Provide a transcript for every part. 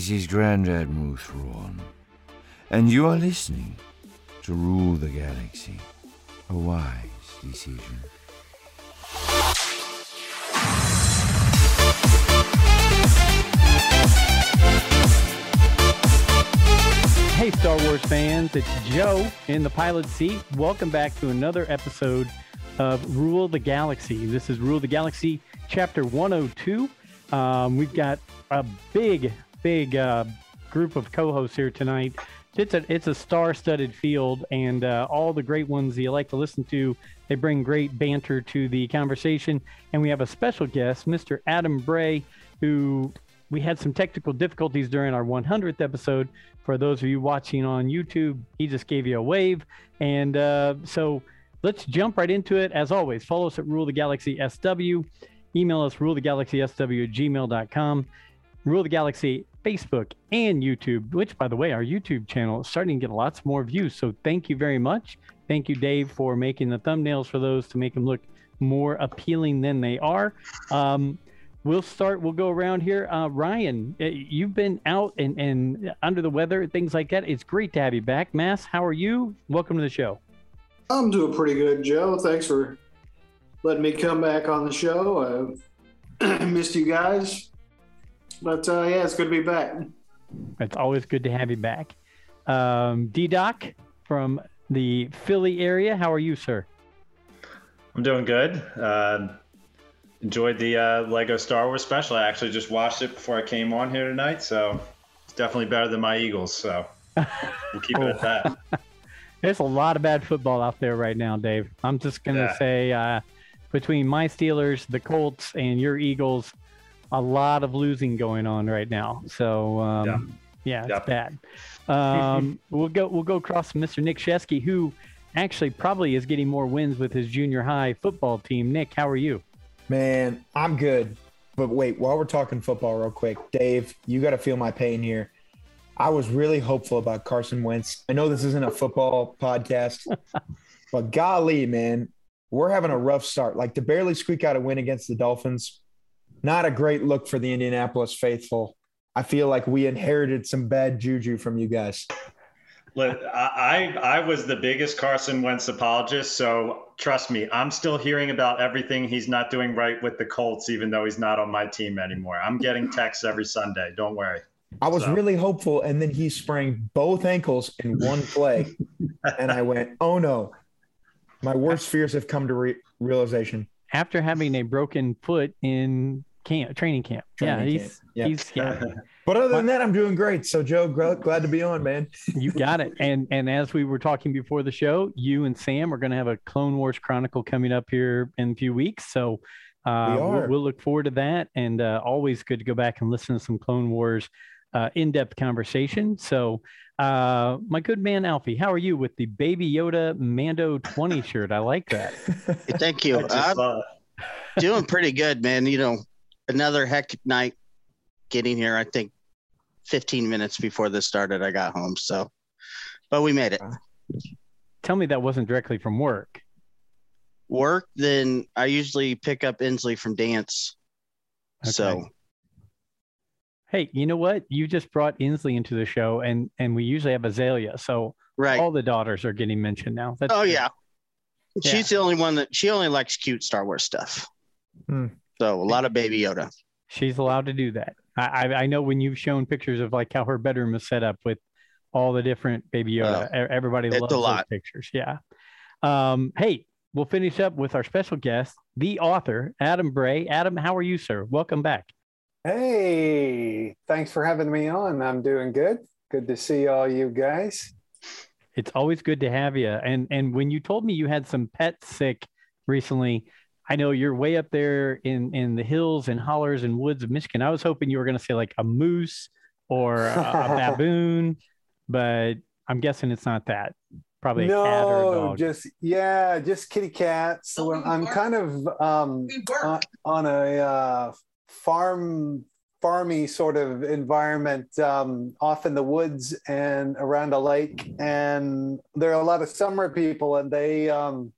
This is Grand Admiral Thrawn, and you are listening to Rule the Galaxy, a wise decision. Hey, Star Wars fans, it's Joe in the pilot seat. Welcome back to another episode of Rule the Galaxy. This is Rule the Galaxy, chapter 102. Um, we've got a big, big uh, group of co hosts here tonight. It's a, it's a star studded field, and uh, all the great ones you like to listen to, they bring great banter to the conversation. And we have a special guest, Mr. Adam Bray, who we had some technical difficulties during our 100th episode. For those of you watching on YouTube, he just gave you a wave. And uh, so let's jump right into it. As always, follow us at Rule the Galaxy SW. Email us rule the rulethegalaxysw at gmail.com. Rule the Galaxy Facebook and YouTube, which, by the way, our YouTube channel is starting to get lots more views. So thank you very much. Thank you, Dave, for making the thumbnails for those to make them look more appealing than they are. Um, we'll start we'll go around here uh, ryan uh, you've been out and, and under the weather things like that it's great to have you back mass how are you welcome to the show I'm doing pretty good, Joe. Thanks for letting me come back on the show. I missed you guys, but uh, yeah, it's good to be back. it's always good to have you back um, d-doc from the philly area how are you sir I'm doing good. Uh, enjoyed the uh, Lego Star Wars special. I actually just watched it before I came on here tonight, so it's definitely better than my Eagles. So we'll keep it at that. there's a lot of bad football out there right now dave i'm just gonna Yeah. say uh, between my steelers the colts and your eagles a lot of losing going on right now so um, Yeah. yeah, it's Yep. bad um, we'll go we'll go across mr nick shesky who actually probably is getting more wins with his junior high football team nick how are you Man, I'm good. But wait, while we're talking football, real quick, Dave, you got to feel my pain here. I was really hopeful about Carson Wentz. I know this isn't a football podcast, but golly, man, we're having a rough start. Like to barely squeak out a win against the Dolphins, not a great look for the Indianapolis faithful. I feel like we inherited some bad juju from you guys. Look, I, I I was the biggest Carson Wentz apologist, so trust me, I'm still hearing about everything he's not doing right with the Colts, even though he's not on my team anymore. I'm getting texts every Sunday. Don't worry. I was So- really hopeful, and then he sprained both ankles in one play, and I went, "Oh no!" My worst fears have come to re- realization. after having a broken foot in camp training camp yeah Training he's camp, yeah. he's yeah But other than that, I'm doing great. So, Joe, glad to be on, man. You got it. And and as we were talking before the show, you and Sam are going to have a Clone Wars Chronicle coming up here in a few weeks. So uh, We we'll, we'll look forward to that. And uh, always good to go back and listen to some Clone Wars uh, in-depth conversation. So uh, my good man Alfie, how are you with the Baby Yoda Mando 20 shirt? I like that. Thank you. I'm doing pretty good, man. You know, another hectic night getting here. I think 15 minutes before this started, I got home. So, but we made it. Tell me that wasn't directly from work. Work, then I usually pick up Inslee from dance. So, Hey, you know what? You just brought Inslee into the show, and and we usually have Azalea, so right. all the daughters are getting mentioned now. That's Oh, good. yeah. Yeah. She's the only one that she only likes cute Star Wars stuff. Hmm. So, a lot of Baby Yoda. She's allowed to do that. I, I I know when you've shown pictures of like how her bedroom is set up with all the different Baby Yoda. E- Everybody it's a loves those lot. pictures. Yeah. Um, hey, we'll finish up with our special guest, the author, Adam Bray. Adam, how are you, sir? Welcome back. Hey, thanks for having me on. I'm doing good. Good to see all you guys. It's always good to have you. And and when you told me you had some pets sick recently, I know you're way up there in in the hills and hollers and woods of Michigan. I was hoping you were going to say like a moose or a, a baboon, but I'm guessing it's not that. Probably a cat or a no, dog. just yeah, just kitty cats. So Oh, I'm bark. kind of um, on, on a uh, farm farmy sort of environment um, off in the woods and around a lake and there are a lot of summer people and they um,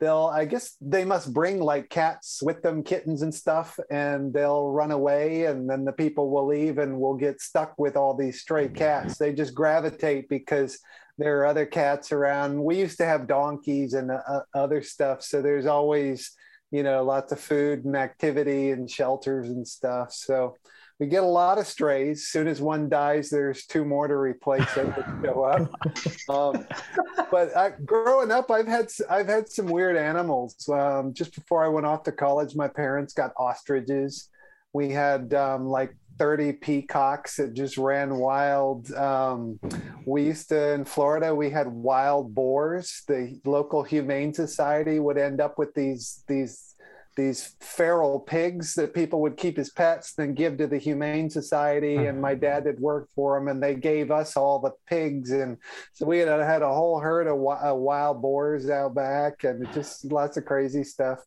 they'll I guess they must bring like cats with them, kittens and stuff, and they'll run away, and then the people will leave, and we'll get stuck with all these stray cats. They just gravitate because there are other cats around. We used to have donkeys and uh, other stuff, so there's always you know lots of food and activity and shelters and stuff. So we get a lot of strays. Soon as one dies, there's two more to replace it that show up. Um, but I, growing up, I've had I've had some weird animals. Um, just before I went off to college, my parents got ostriches. We had um, like 30 peacocks that just ran wild. Um, we used to, in Florida, we had wild boars. The local humane society would end up with these, these these feral pigs that people would keep as pets, then give to the Humane Society. Hmm. And my dad had worked for them, and they gave us all the pigs. And so we had had a whole herd of wild boars out back, and just lots of crazy stuff.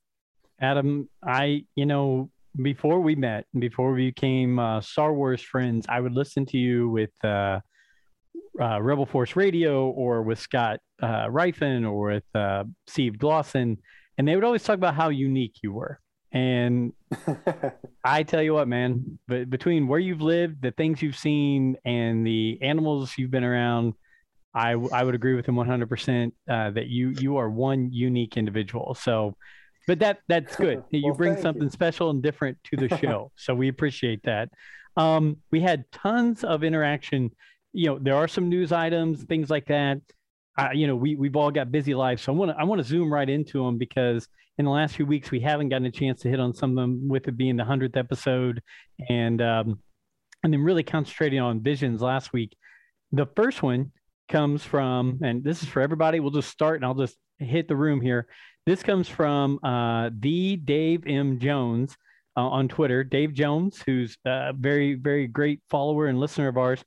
Adam, I, you know, before we met, before we became uh, Star Wars friends, I would listen to you with uh, uh, Rebel Force Radio or with Scott uh, Rifen or with uh, Steve Glosson and they would always talk about how unique you were. And I tell you what, man, but between where you've lived, the things you've seen, and the animals you've been around, I, I would agree with him 100% uh, that you you are one unique individual. So, but that that's good. You well, bring something you. special and different to the show. so we appreciate that. Um, we had tons of interaction. You know, there are some news items, things like that uh, you know, we we've all got busy lives, so I want to I want to zoom right into them because in the last few weeks we haven't gotten a chance to hit on some of them, with it being the hundredth episode, and um, and then really concentrating on visions last week. The first one comes from, and this is for everybody. We'll just start, and I'll just hit the room here. This comes from uh, the Dave M Jones uh, on Twitter. Dave Jones, who's a very very great follower and listener of ours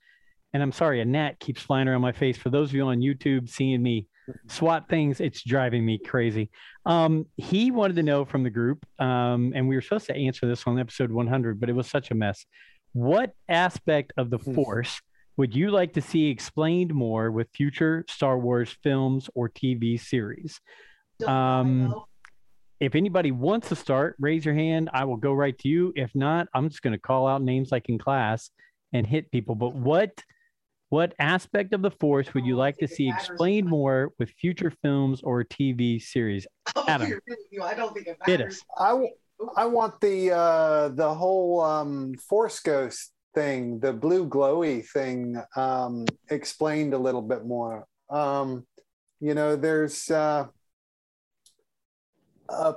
and I'm sorry, a gnat keeps flying around my face. For those of you on YouTube seeing me swat things, it's driving me crazy. Um, he wanted to know from the group, um, and we were supposed to answer this on episode 100, but it was such a mess. What aspect of the hmm. Force would you like to see explained more with future Star Wars films or TV series? Um, if anybody wants to start, raise your hand. I will go right to you. If not, I'm just going to call out names like in class and hit people. But what what aspect of the Force would you like to see explained more with future films or TV series? Adam, I don't think it matters. I, I want the uh, the whole um, Force Ghost thing, the blue glowy thing, um, explained a little bit more. Um, you know, there's uh, a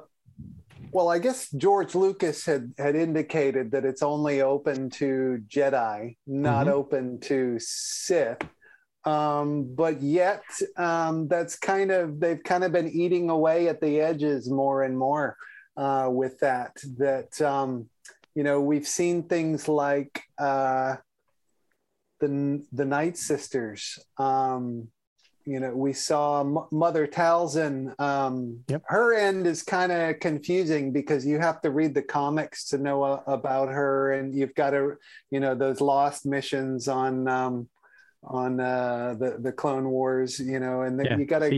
well, I guess George Lucas had had indicated that it's only open to Jedi, not mm-hmm. open to Sith. Um, but yet, um, that's kind of they've kind of been eating away at the edges more and more uh, with that. That um, you know, we've seen things like uh, the the Night Sisters. Um, you know, we saw M- Mother Talzin. Um, yep. Her end is kind of confusing because you have to read the comics to know uh, about her, and you've got to, you know, those lost missions on um, on uh, the the Clone Wars, you know, and then yeah, you got to.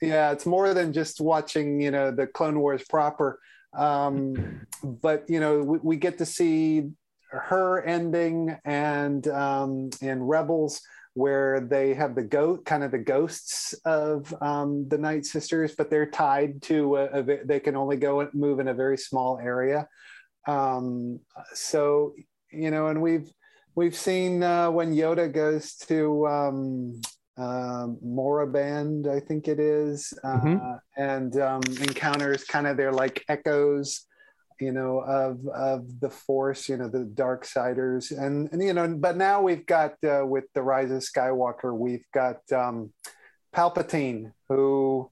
Yeah. yeah, it's more than just watching, you know, the Clone Wars proper. Um, but you know, we, we, get to see her ending and um, and Rebels where they have the goat kind of the ghosts of um, the night sisters but they're tied to a, a, they can only go and move in a very small area um, so you know and we've we've seen uh, when yoda goes to um, uh, Moraband, I think it is, uh, mm-hmm. and um, encounters kind of their like echoes you know, of of the Force, you know, the dark siders, and, and you know, but now we've got uh, with the Rise of Skywalker, we've got um, Palpatine, who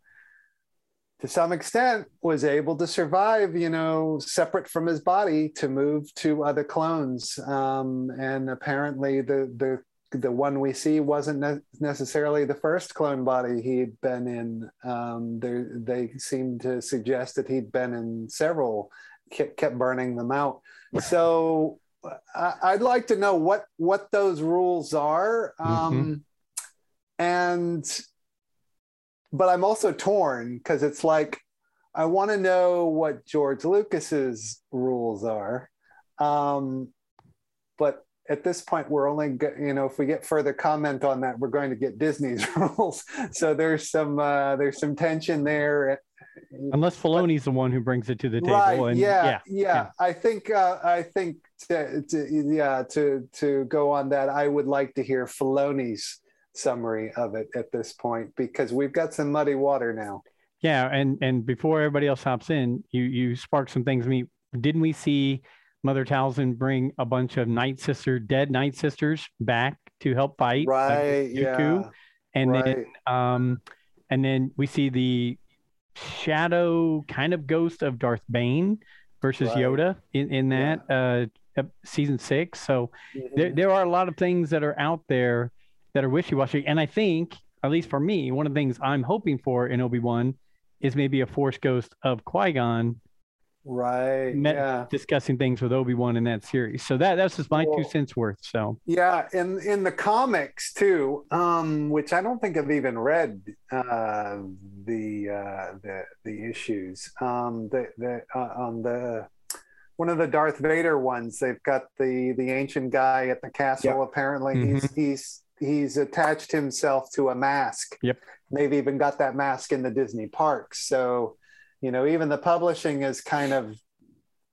to some extent was able to survive, you know, separate from his body to move to other clones, um, and apparently the the the one we see wasn't ne- necessarily the first clone body he'd been in. Um, they seem to suggest that he'd been in several kept, kept burning them out. So I'd like to know what what those rules are, um, mm-hmm. and but I'm also torn because it's like I want to know what George Lucas's rules are. Um, but at this point, we're only, you know, if we get further comment on that, we're going to get Disney's rules. So there's some uh, there's some tension there. Unless Filoni's the one who brings it to the table. Right? and- yeah, yeah, yeah, I think uh, I think to, to, yeah to to go on that, I would like to hear Filoni's summary of it at this point because we've got some muddy water now. Yeah, and and before everybody else hops in, you you spark some things. I mean, didn't we see Mother Talzin bring a bunch of Night Sister, dead Night Sisters back to help fight? Right? Dooku? Yeah. And right. then um, and then we see the shadow kind of ghost of Darth Bane versus Right. Yoda in in that uh, season six. So there, Mhm. there are a lot of things that are out there that are wishy-washy and i think at least for me one of the things i'm hoping for in obi-wan is maybe a force ghost of qui-gon right. met- yeah. discussing things with obi-wan in that series so that that's just my Well- two cents worth so Yeah, in in the comics too, um, which I don't think I've even read uh, the uh, the the issues. Um, the the uh, on the one of the Darth Vader ones, they've got the the ancient guy at the castle. Apparently, he's he's he's attached himself to a mask. Yep. They've even got that mask in the Disney parks. So, you know, even the publishing is kind of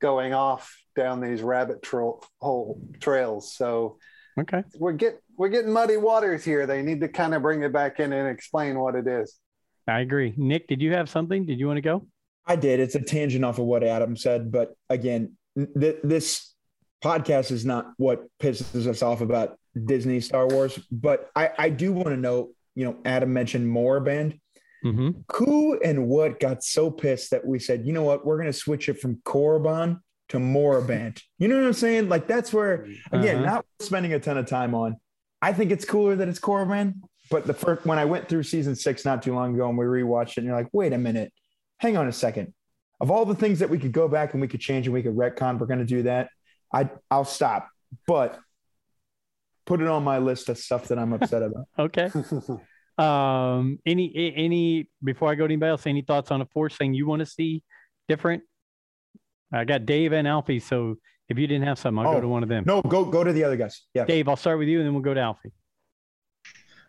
going off down these rabbit trail hole trails. So okay we're get we're getting muddy waters here. They need to kind of bring it back in and explain what it is. i agree nick did you have something did you want to go I did. It's a tangent off of what Adam said, but again, th- this podcast is not what pisses us off about Disney Star Wars. But I, I do want to know. You know, Adam mentioned Moraband. Mm-hmm. Who and what got so pissed that we said, you know what, we're going to switch it from Korriban to Moraband. You know what I'm saying? Like that's where again, Uh-huh. not spending a ton of time on. I think it's cooler that it's Korriban. But the first when I went through season six not too long ago and we rewatched it, and you're like, wait a minute, hang on a second. Of all the things that we could go back and we could change and we could retcon, we're going to do that. I I'll stop, but put it on my list of stuff that I'm upset about. okay um any any before i go to anybody else any thoughts on a force thing you want to see different i got dave and alfie so if you didn't have something i'll Oh, go to one of them No, go go to the other guys. Yeah. dave i'll start with you and then we'll go to alfie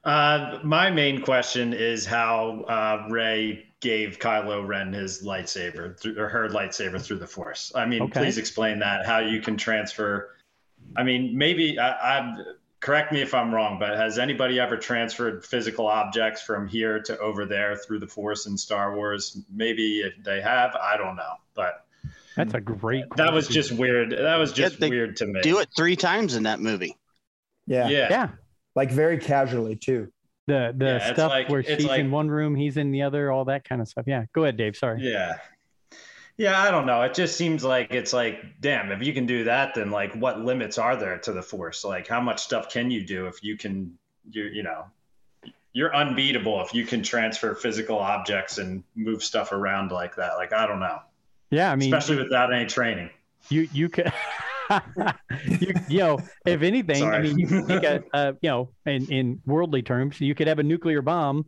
Uh, my main question is how uh, Rey gave Kylo Ren his lightsaber through, or her lightsaber through the Force. I mean, Okay. please explain that. How you can transfer? I mean, maybe I, I correct me if I'm wrong, but has anybody ever transferred physical objects from here to over there through the Force in Star Wars? Maybe if they have, I don't know, but that's a great that was just weird. That was just they weird to me. Do it three times in that movie. Yeah. Yeah. yeah Like very casually too. the the Yeah, stuff like- where it's she's like- in one room he's in the other all that kind of stuff yeah go ahead dave sorry Yeah. Yeah, I don't know. It just seems like it's like, damn, if you can do that, then like what limits are there to the force? Like how much stuff can you do if you can you you know you're unbeatable if you can transfer physical objects and move stuff around like that. Like I don't know. yeah i mean Especially without any training. you you could you, you know if anything i mean you a uh, you know in in worldly terms you could have a nuclear bomb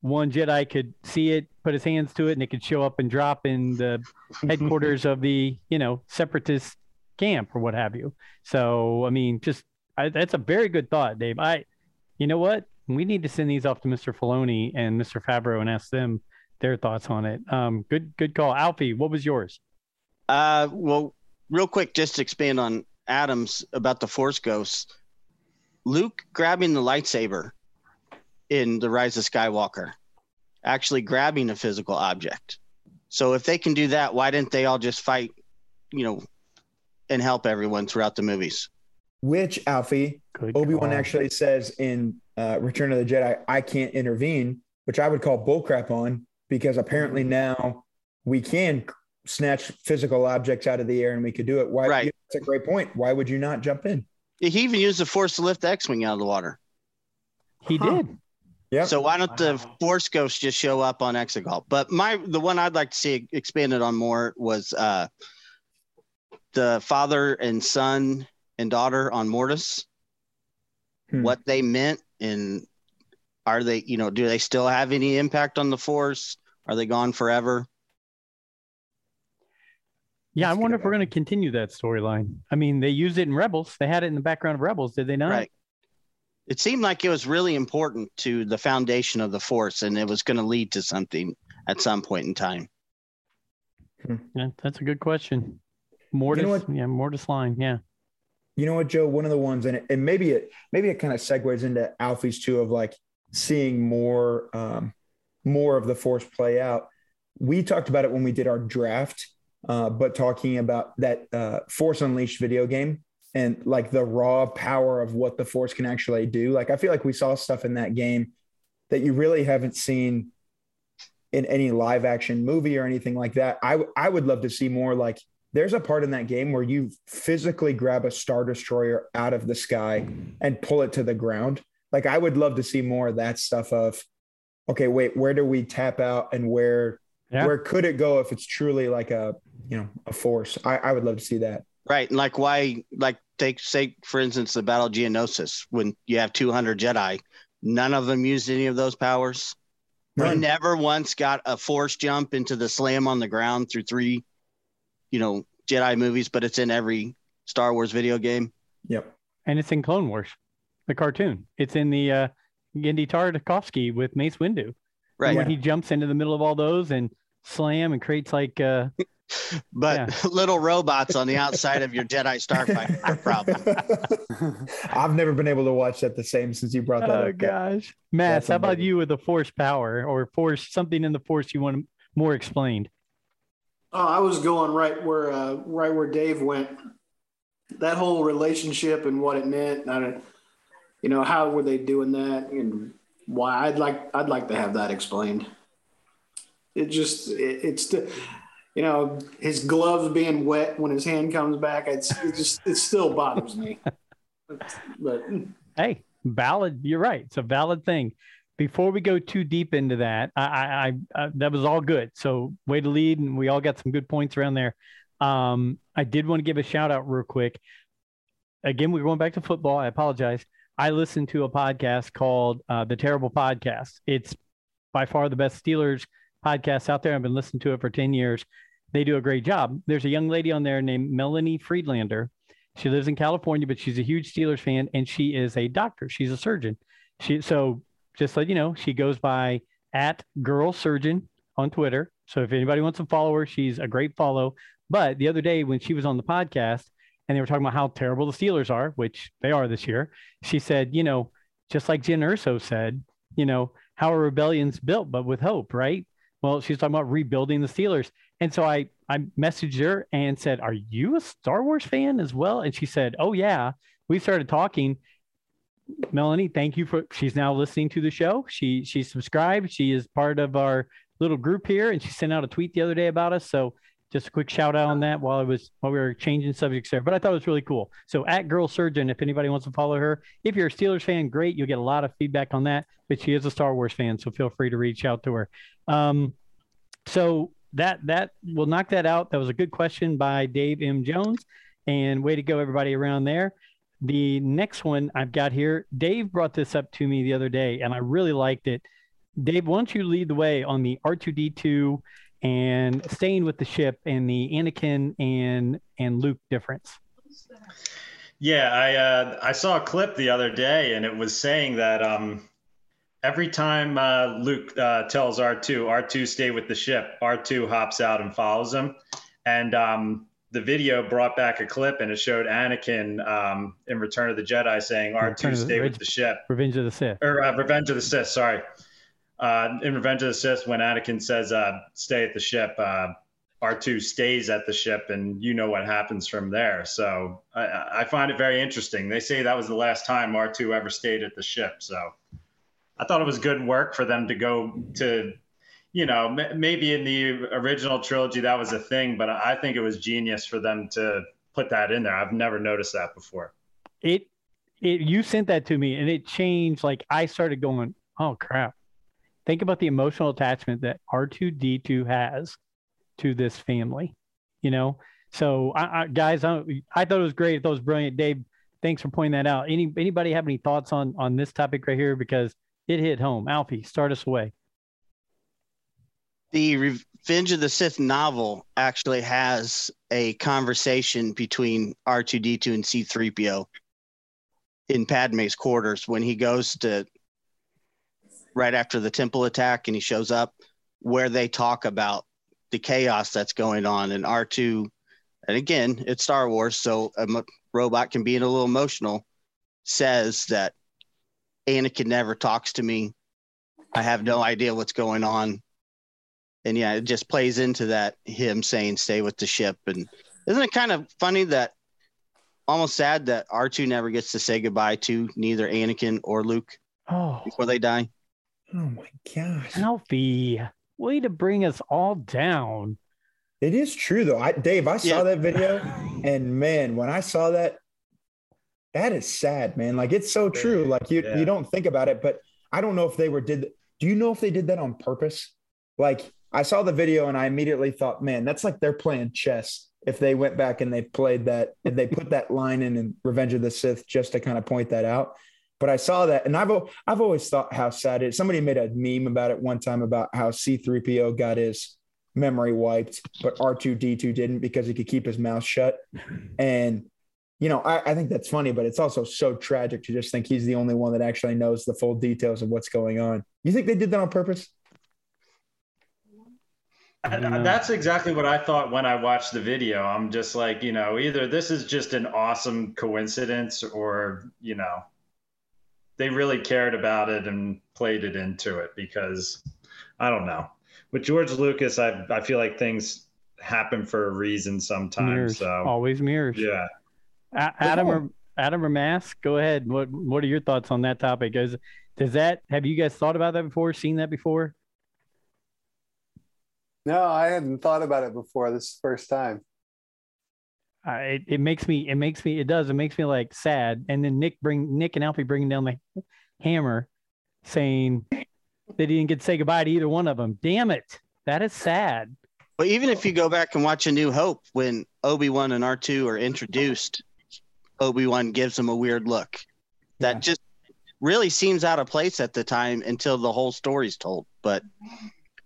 one jedi could see it put his hands to it and it could show up and drop in the headquarters of the you know separatist camp or what have you. So i mean just I, that's a very good thought dave. I you know what? We need to send these off to mr Filoni and mr Favreau and ask them their thoughts on it. Um good good call. Alfie what was yours? Uh, well, real quick, just to expand on Adams about the Force Ghosts. Luke grabbing the lightsaber in The Rise of Skywalker, actually grabbing a physical object. So if they can do that, why didn't they all just fight, you know, and help everyone throughout the movies? Which Alfie good Obi Wan call. actually says in uh, Return of the Jedi, "I can't intervene," which I would call bullcrap on because apparently now we can snatch physical objects out of the air and we could do it. Why? Right. That's a great point. Why would you not jump in? He even used the Force to lift the X-wing out of the water. he Huh. did Yeah. So why don't the Force Ghosts just show up on Exegol? But my the one I'd like to see expanded on more was uh, the father and son and daughter on Mortis. Hmm. What they meant and are they you know do they still have any impact on the Force? Are they gone forever? Yeah, I Let's wonder if we're going to continue that storyline. I mean, they used it in Rebels. They had it in the background of Rebels, did they not? Right. It seemed like it was really important to the foundation of the force, and it was going to lead to something at some point in time. Yeah, that's a good question. Mortis, know what? yeah, Mortis line, yeah. You know what, Joe? One of the ones, and, it, and maybe it maybe it kind of segues into Alfie's too of like seeing more um, more of the force play out. We talked about it when we did our draft, uh, but talking about that uh, Force Unleashed video game and like the raw power of what the force can actually do. Like I feel like we saw stuff in that game that you really haven't seen in any live action movie or anything like that. I I would love to see more like there's a part in that game where you physically grab a star destroyer out of the sky and pull it to the ground. Like I would love to see more of that stuff of okay, wait, where do we tap out and where Yeah. where could it go if it's truly like a you know a force? I, I would love to see that. Right. And like why like take say for instance the Battle of Geonosis, when you have two hundred Jedi, none of them used any of those powers. We None. never once got a force jump into the slam on the ground through three, you know, Jedi movies, but it's in every Star Wars video game. Yep. And it's in Clone Wars, the cartoon. It's in the uh, Genndy Tartakovsky with Mace Windu. Right. When he jumps into the middle of all those and slam and creates like uh, But little robots on the outside of your Jedi starfighter are problem. I've never been able to watch that the same since you brought that oh up. gosh. Matt, how about you with the force power or force something in the force you want more explained? Oh, I was going right where uh, right where Dave went. That whole relationship and what it meant. I don't, you know, how were they doing that and why? I'd like I'd like to have that explained. It just it, it's the, you know, his gloves being wet when his hand comes back. It's it just it still bothers me. But Hey, valid. You're right. It's a valid thing. Before we go too deep into that, I, I, I uh, that was all good. So way to lead, and we all got some good points around there. Um, I did want to give a shout out real quick. Again, we're going back to football. I apologize. I listened to a podcast called uh, The Terrible Podcast. It's by far the best Steelers podcast out there. I've been listening to it for 10 years. They do a great job. There's a young lady on there named Melanie Friedlander. She lives in California, but she's a huge Steelers fan and she is a doctor. She's a surgeon. She so just let you know, she goes by at girl surgeon on Twitter. So if anybody wants to follow her, she's a great follow. But the other day when she was on the podcast and they were talking about how terrible the Steelers are, which they are this year, she said, you know, just like Jyn Erso said, you know, how a rebellion's built, but with hope, right? Well, she's talking about rebuilding the Steelers. And so I I messaged her and said, Are you a Star Wars fan as well? And she said, Oh yeah. We started talking. Melanie, thank you for she's now listening to the show. She she subscribed. She is part of our little group here and she sent out a tweet the other day about us. So just a quick shout out on that while I was while we were changing subjects there. But I thought it was really cool. So at Girl Surgeon, if anybody wants to follow her, if you're a Steelers fan, great. You'll get a lot of feedback on that. But she is a Star Wars fan, so feel free to reach out to her. Um, so that that will knock that out. That was a good question by Dave M. Jones, and way to go, everybody around there. The next one I've got here, Dave brought this up to me the other day, and I really liked it. Dave, why don't you lead the way on the R2D2 and staying with the ship and the Anakin and and Luke difference? Yeah, I uh, I saw a clip the other day, and it was saying that um, every time uh, Luke uh, tells R2, R2 stay with the ship, R2 hops out and follows him, and um, the video brought back a clip, and it showed Anakin um, in Return of the Jedi saying, "R2 of the- stay with the ship," Revenge of the Sith. or uh, Revenge of the Sith. Sorry, uh, in Revenge of the Sith, when Anakin says, uh, "Stay at the ship," uh, R2 stays at the ship, and you know what happens from there. So I, I find it very interesting. They say that was the last time R2 ever stayed at the ship. So I thought it was good work for them to go to, you know, maybe in the original trilogy that was a thing, but I think it was genius for them to put that in there. I've never noticed that before. It it you sent that to me, and it changed. Like I started going, oh crap. Think about the emotional attachment that R2D2 has to this family, you know? So, I, I, guys, I, I thought it was great. That was brilliant. Dave, thanks for pointing that out. Any Anybody have any thoughts on on this topic right here? Because it hit home. Alfie, start us away. the Revenge of the Sith novel actually has a conversation between R2D2 and C3PO in Padme's quarters when he goes to right after the temple attack and he shows up where they talk about the chaos that's going on and R2 and again it's Star Wars so a m- robot can be a little emotional says that Anakin never talks to me. I have no idea what's going on. And yeah it just plays into that him saying stay with the ship. And isn't it kind of funny that almost sad that R2 never gets to say goodbye to neither Anakin or Luke Oh, before they die Oh my gosh. Alfie, way to bring us all down. It is true though. I Dave, I saw Yeah. that video and man, when I saw that, that is sad, man. Like it's so true. Like you Yeah. you don't think about it, but I don't know if they were did do you know if they did that on purpose? Like I saw the video and I immediately thought, man, that's like they're playing chess. If they went back and they played that, if they put that line in in Revenge of the Sith just to kind of point that out. But I saw that, and I've I've always thought how sad it is. Somebody made a meme about it one time about how C3PO got his memory wiped, but R2D2 didn't because he could keep his mouth shut. And you know, I, I think that's funny, but it's also so tragic to just think he's the only one that actually knows the full details of what's going on. You think they did that on purpose? I. That's exactly what I thought when I watched the video. I'm just like, you know, either this is just an awesome coincidence or, you know, they really cared about it and played it into it because I don't know. With George Lucas, I, I feel like things happen for a reason sometimes. mirrors, So, always mirrors. yeah. A- Adam or Adam or Mask, go ahead. What What are your thoughts on that topic? Is does that have you guys thought about that before? Seen that before? No, I hadn't thought about it before. This is the first time. It, it makes me it makes me it does it makes me like sad. And then nick bring nick and alfie bringing down the hammer saying they didn't get to say goodbye to either one of them. Damn it. That is sad. But even if you go back and watch A New Hope, when Obi Wan and R two are introduced, Obi Wan gives them a weird look that Yeah. just really seems out of place at the time until the whole story's told. But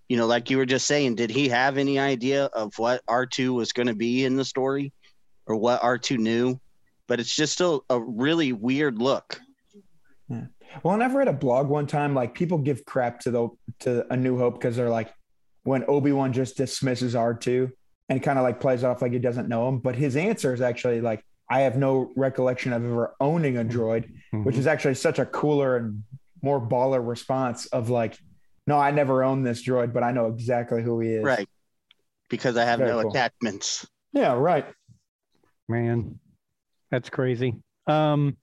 you know, like you were just saying, did he have any idea of what R two was going to be in the story, or what R two knew? But it's just still a really weird look. Yeah. Well, and I've read a blog one time, like people give crap to the to A New Hope because they're like, when Obi Wan just dismisses R two and kind of like plays off like he doesn't know him, but his answer is actually like, I have no recollection of ever owning a droid, mm-hmm. which is actually such a cooler and more baller response of like, no, I never owned this droid, but I know exactly who he is. Right. Because I have Very no cool. attachments. Yeah. Right. Man. That's crazy. Um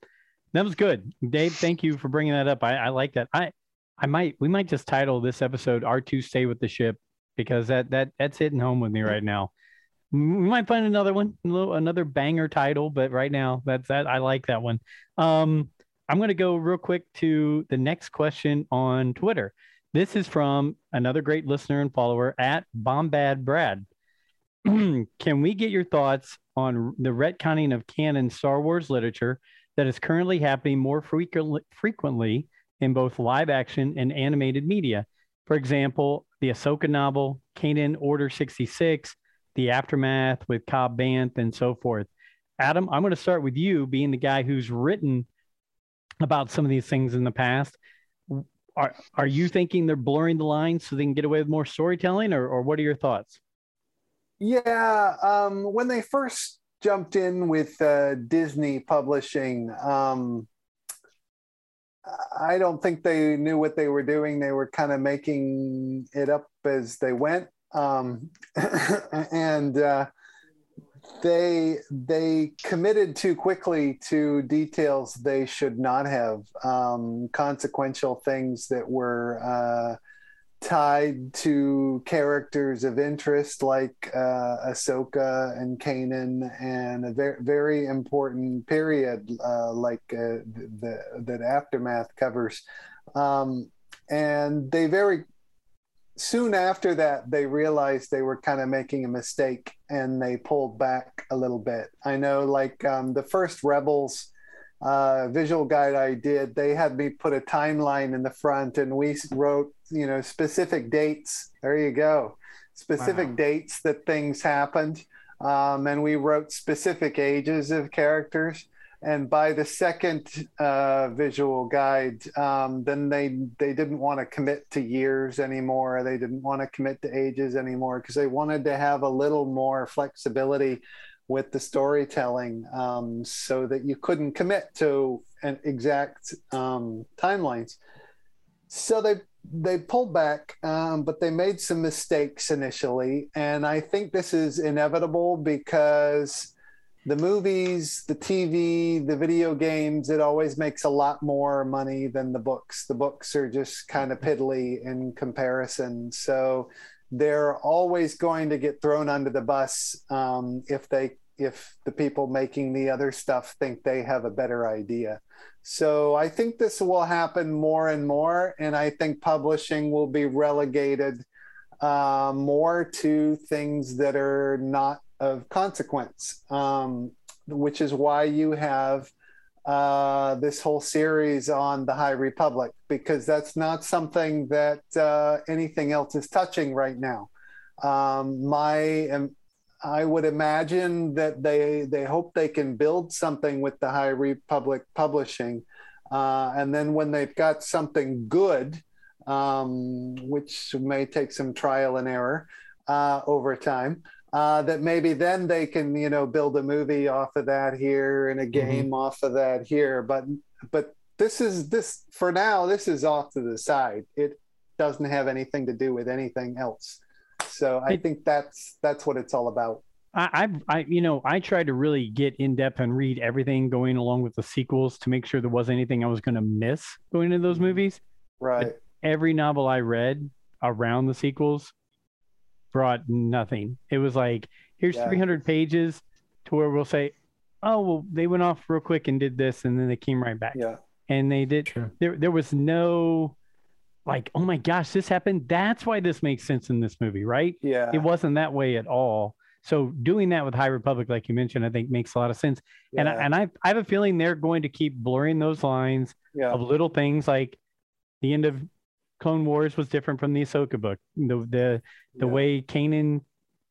that was good. Dave thank you for bringing that up. I, I like that. I i might we might just title this episode r2 stay with the ship because that that that's hitting home with me right now. We might find another one little, another banger title but right now that's that i like that one. Um i'm going to go real quick to the next question on twitter. This is from another great listener and follower at bombad brad can we get your thoughts on the retconning of canon Star Wars literature that is currently happening more frequently, frequently in both live action and animated media? For example, the Ahsoka novel, Kanan Order 66, The Aftermath with Cobb Vanth, and so forth. Adam, I'm going to start with you, being the guy who's written about some of these things in the past. Are, are you thinking they're blurring the lines so they can get away with more storytelling, or, or what are your thoughts? Yeah, um, when they first jumped in with uh, Disney publishing, um, I don't think they knew what they were doing. They were kind of making it up as they went, um, and uh, they they committed too quickly to details they should not have. Um, consequential things that were. Uh, tied to characters of interest like uh, Ahsoka and Kanan, and a very very important period uh, like uh, the that aftermath covers, um, and they very soon after that they realized they were kind of making a mistake and they pulled back a little bit. I know, like um, the first Rebels uh, visual guide I did, they had me put a timeline in the front, and we wrote, you know, specific dates. There you go. specific Wow. dates that things happened, um, and we wrote specific ages of characters. And by the second uh, visual guide, um, then they they didn't want to commit to years anymore. They didn't want to commit to ages anymore because they wanted to have a little more flexibility with the storytelling, um, so that you couldn't commit to an exact um, timelines. So they they pulled back, um, but they made some mistakes initially, and I think this is inevitable because the movies, the TV, the video games, it always makes a lot more money than the books. The books are just kind of piddly in comparison. So they're always going to get thrown under the bus um, if they if the people making the other stuff think they have a better idea. So I think this will happen more and more, and I think publishing will be relegated uh, more to things that are not of consequence, um, which is why you have uh, this whole series on the High Republic, because that's not something that uh, anything else is touching right now. Um, my, um, I would imagine that they they hope they can build something with the High Republic publishing, uh, and then when they've got something good, um, which may take some trial and error uh, over time, uh, that maybe then they can you know build a movie off of that here and a game off of that here. But but this is this for now. This is off to the side. It doesn't have anything to do with anything else. So I It- think that's that's what it's all about. I, I, I, you know, I tried to really get in depth and read everything going along with the sequels to make sure there wasn't anything I was going to miss going into those movies. Right. Every novel I read around the sequels brought nothing. It was like, here's Yeah. 300 pages to where we'll say, oh, well, they went off real quick and did this, and then they came right back. Yeah. And they did. Sure. There, there was no, like, oh my gosh, this happened. That's why this makes sense in this movie, right? Yeah. it wasn't that way at all. So doing that with High Republic, like you mentioned, I think makes a lot of sense. And I, and I I have a feeling they're going to keep blurring those lines yeah. of little things like the end of Clone Wars was different from the Ahsoka book. The the the Yeah. way Kanan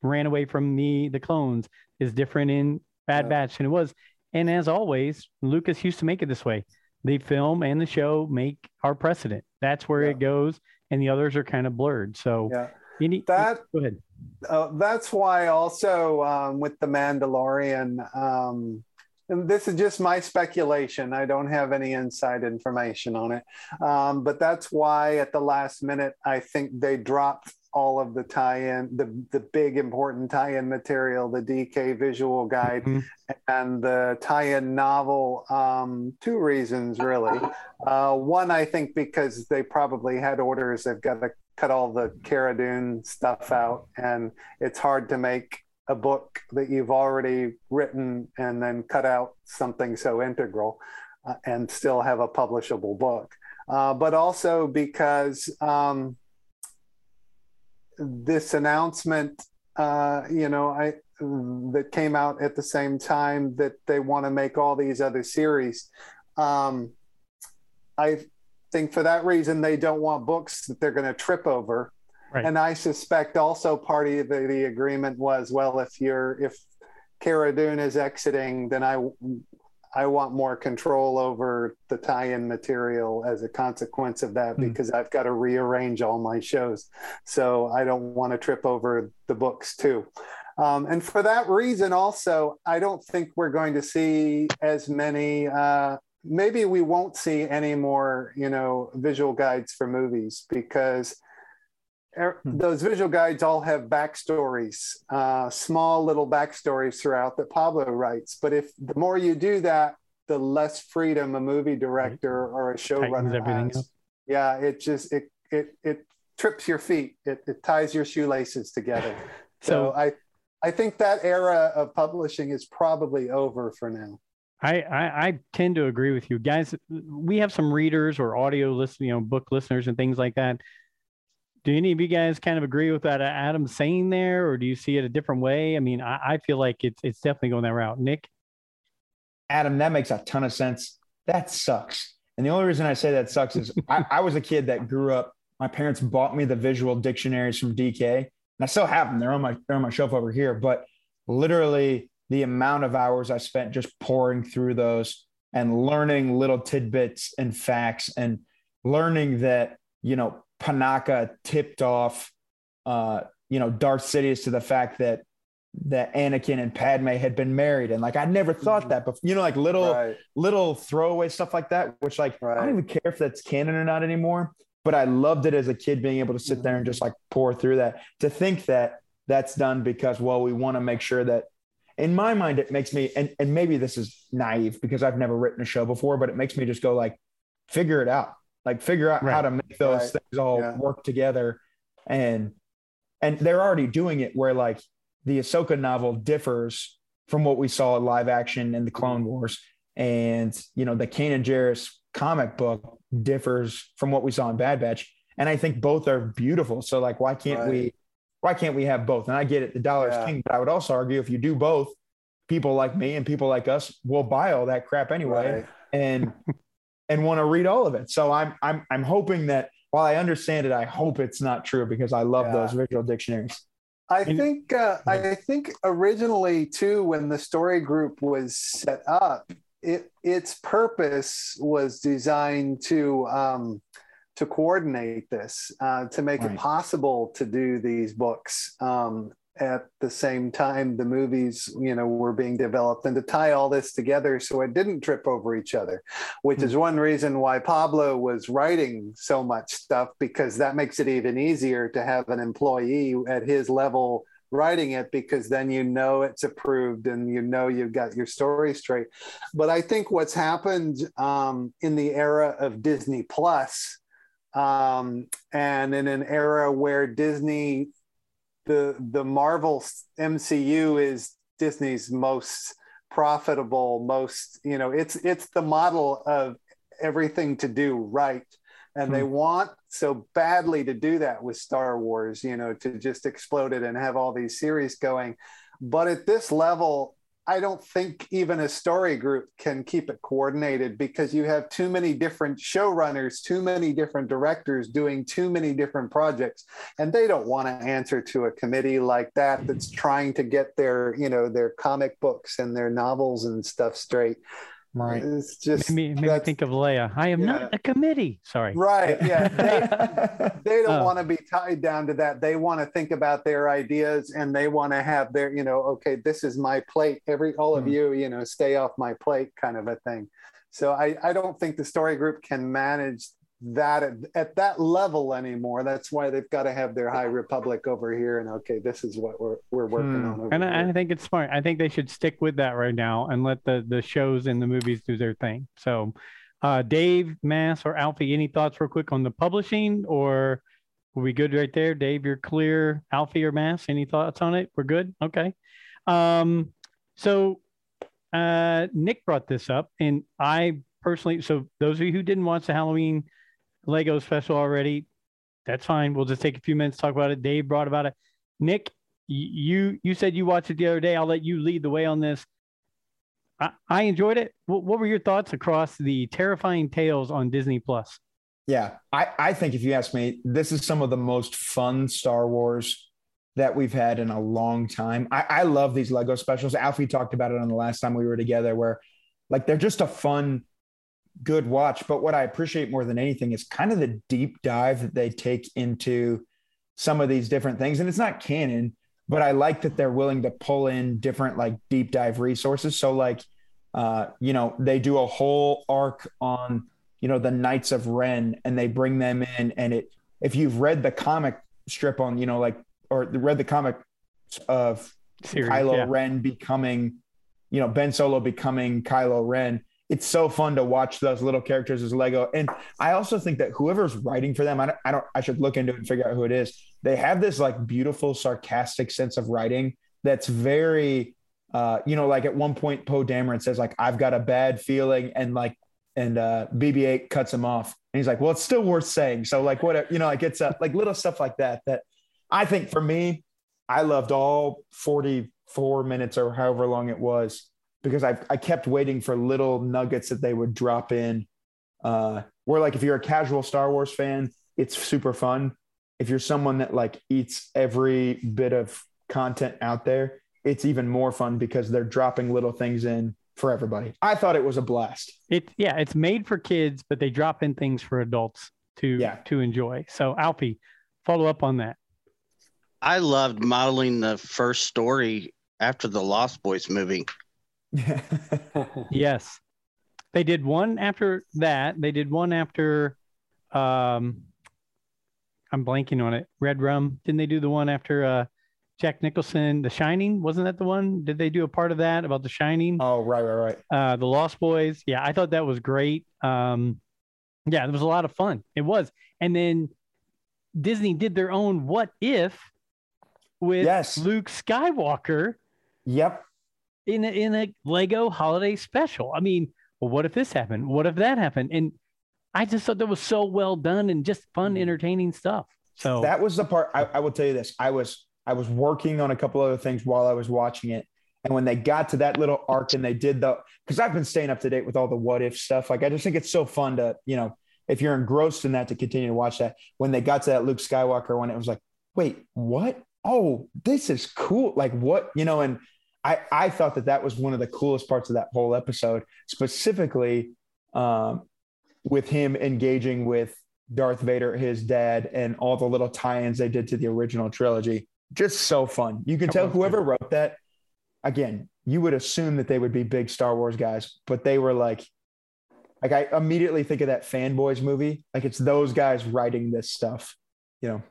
ran away from the the clones is different in Bad Yeah. Batch than it was. And as always, Lucas used to make it this way. The film and the show make our precedent. That's where Yeah. it goes, and the others are kind of blurred. So Yeah. you need That go ahead. Uh, that's why also um, with the Mandalorian, um, this is just my speculation. I don't have any inside information on it, um, but that's why at the last minute I think they dropped all of the tie-in, the the big important tie-in material, the DK visual guide, Mhm. and the tie-in novel. Um, two reasons really. Uh, one, I think because they probably had orders. They've got to cut all the Cara Dune stuff out, and it's hard to make a book that you've already written and then cut out something so integral uh, and still have a publishable book. Uh, but also because um, this announcement, uh, you know, I that came out at the same time that they want to make all these other series. Um, I think for that reason they don't want books that they're going to trip over. Right. And I suspect also part of the, the agreement was, well, if you're if Cara Dune is exiting, then I I want more control over the tie-in material as a consequence of that Hmm. because I've got to rearrange all my shows. So I don't want to trip over the books too. Um, and for that reason, also, I don't think we're going to see as many. Uh, maybe we won't see any more, you know, visual guides for movies because. Those visual guides all have backstories, uh, small little backstories throughout that Pablo writes. But if the more you do that, the less freedom a movie director or a showrunner everything has. Yeah, it just it it it trips your feet. It, it ties your shoelaces together. So So I I think that era of publishing is probably over for now. I, I I tend to agree with you guys. We have some readers or audio listen, you know, book listeners and things like that. Do any of you guys kind of agree with that uh, Adam saying there, or do you see it a different way? I mean, I, I feel like it's it's definitely going that route. Nick, Adam, that makes a ton of sense. That sucks. And the only reason I say that sucks is I, I was a kid that grew up. My parents bought me the visual dictionaries from DK, and I still have them. They're on my they're on my shelf over here. But literally, the amount of hours I spent just pouring through those and learning little tidbits and facts and learning that you know Panaka tipped off uh, you know Darth Sidious to the fact that that Anakin and Padme had been married, and like I never thought Mhm. that, but you know, like little Right. little throwaway stuff like that, which like I don't even care if that's canon or not anymore. But I loved it as a kid being able to sit there and just like pour through that. To think that that's done because well, we want to make sure that. In my mind, it makes me, and, and maybe this is naive because I've never written a show before, but it makes me just go like, figure it out, like figure out how to make those Right. things all Yeah. work together, and and they're already doing it where like the Ahsoka novel differs from what we saw in live action in the Clone Wars, and you know the Kanan Jarrus comic book differs from what we saw in Bad Batch, and I think both are beautiful. So like, why can't Right. we? Why can't we have both? And I get it, the dollar is Yeah. king, but I would also argue if you do both, people like me and people like us will buy all that crap anyway, Right. and and want to read all of it. So I'm I'm I'm hoping that while I understand it, I hope it's not true because I love Yeah. those visual dictionaries. I And- think uh, I think originally too, when the story group was set up, it its purpose was designed to um, to coordinate this, uh, to make Right. it possible to do these books um, at the same time the movies, you know, were being developed, and to tie all this together so it didn't trip over each other, which is one reason why Pablo was writing so much stuff because that makes it even easier to have an employee at his level writing it because then you know it's approved and you know you've got your story straight. But I think what's happened um, in the era of Disney Plus, um, and in an era where Disney, the the Marvel MCU is Disney's most profitable, most you know, it's it's the model of everything to do right and they hmm. want so badly to do that with Star Wars, you know, to just explode it and have all these series going. But at this level, I don't think even a story group can keep it coordinated because you have too many different showrunners, too many different directors doing too many different projects, and they don't want to answer to a committee like that that's trying to get their, you know, their comic books and their novels and stuff straight. Right. It's just Made me, made me think of Leia. I am Yeah. not a committee. Sorry. Right. Yeah. They, they don't Oh. want to be tied down to that. They want to think about their ideas and they want to have their, you know, okay, this is my plate. Every all of Hmm. you, you know, stay off my plate kind of a thing. So I, I don't think the story group can manage that at, at that level anymore. That's why they've got to have their High Republic over here and okay, this is what we're we're working Hmm. on And. I, I think it's smart. I think they should stick with that right now and let the the shows and the movies do their thing. So, uh, Dave, Mass, or Alfie, any thoughts real quick on the publishing, or are we good right there? Dave, you're clear. Alfie or Mass, any thoughts on it? We're good. Okay. Um, so uh, Nick brought this up, and I personally. So those of you who didn't watch the Halloween Lego special already, that's fine. We'll just take a few minutes to talk about it. Dave brought about it. Nick, you you said you watched it the other day. I'll let you lead the way on this. I, I enjoyed it. What, what were your thoughts across the terrifying tales on Disney Plus? Yeah, I, I think if you ask me, this is some of the most fun Star Wars that we've had in a long time. I, I love these Lego specials. Alfie talked about it on the last time we were together, where like they're just a fun, good watch. But what I appreciate more than anything is kind of the deep dive that they take into some of these different things. And it's not canon, but I like that they're willing to pull in different like deep dive resources. So like, uh, you know, they do a whole arc on you know the Knights of Ren, and they bring them in. And it, if you've read the comic strip on, you know, like or read the comic of Series, Kylo yeah. Ren becoming, you know, Ben Solo becoming Kylo Ren. It's so fun to watch those little characters as Lego. And I also think that whoever's writing for them, I don't, I don't, I should look into it and figure out who it is. They have this like beautiful, sarcastic sense of writing that's very, uh, you know, like at one point Poe Dameron says like, I've got a bad feeling. And like, and uh, BB-8 cuts him off. And he's like, well, it's still worth saying. So like, what, you know, like it's uh, like little stuff like that, that I think for me, I loved all 44 minutes or however long it was because I, I kept waiting for little nuggets that they would drop in. Uh, where like if you're a casual Star Wars fan, it's super fun. if you're someone that like eats every bit of content out there, it's even more fun because they're dropping little things in for everybody. I thought it was a blast. It yeah, it's made for kids, but they drop in things for adults to Yeah. to enjoy. So Alfie, follow up on that. I loved modeling the first story after the Lost Boys movie. Yes. They did one after that. They did one after um I'm blanking on it. Red Rum. Didn't they do the one after uh Jack Nicholson, The Shining? Wasn't that the one? Did they do a part of that about The Shining? oh, right, right, right. uh, the Lost Boys. Yeah, I thought that was great. Um, yeah, it was a lot of fun. It was. And then Disney did their own What If with Yes. Luke Skywalker Yep. In a, in a Lego holiday special. I mean, well, what if this happened? What if that happened? And I just thought that was so well done and just fun, mm-hmm. entertaining stuff. So That was the part I, I will tell you this. I was I was working on a couple other things while I was watching it. And when they got to that little arc and they did the because I've been staying up to date with all the what if stuff. Like I just think it's so fun to, you know, if you're engrossed in that to continue to watch that. When they got to that Luke Skywalker one, it was like, wait, what? Oh, this is cool. Like what, you know, and I, I thought that that was one of the coolest parts of that whole episode, specifically um, with him engaging with Darth Vader, his dad, and all the little tie-ins they did to the original trilogy. Just so fun. You can That tell was whoever wrote that. Again, you would assume that they would be big Star Wars guys, but they were like, like I immediately think of that fanboys movie. Like it's those guys writing this stuff. You know,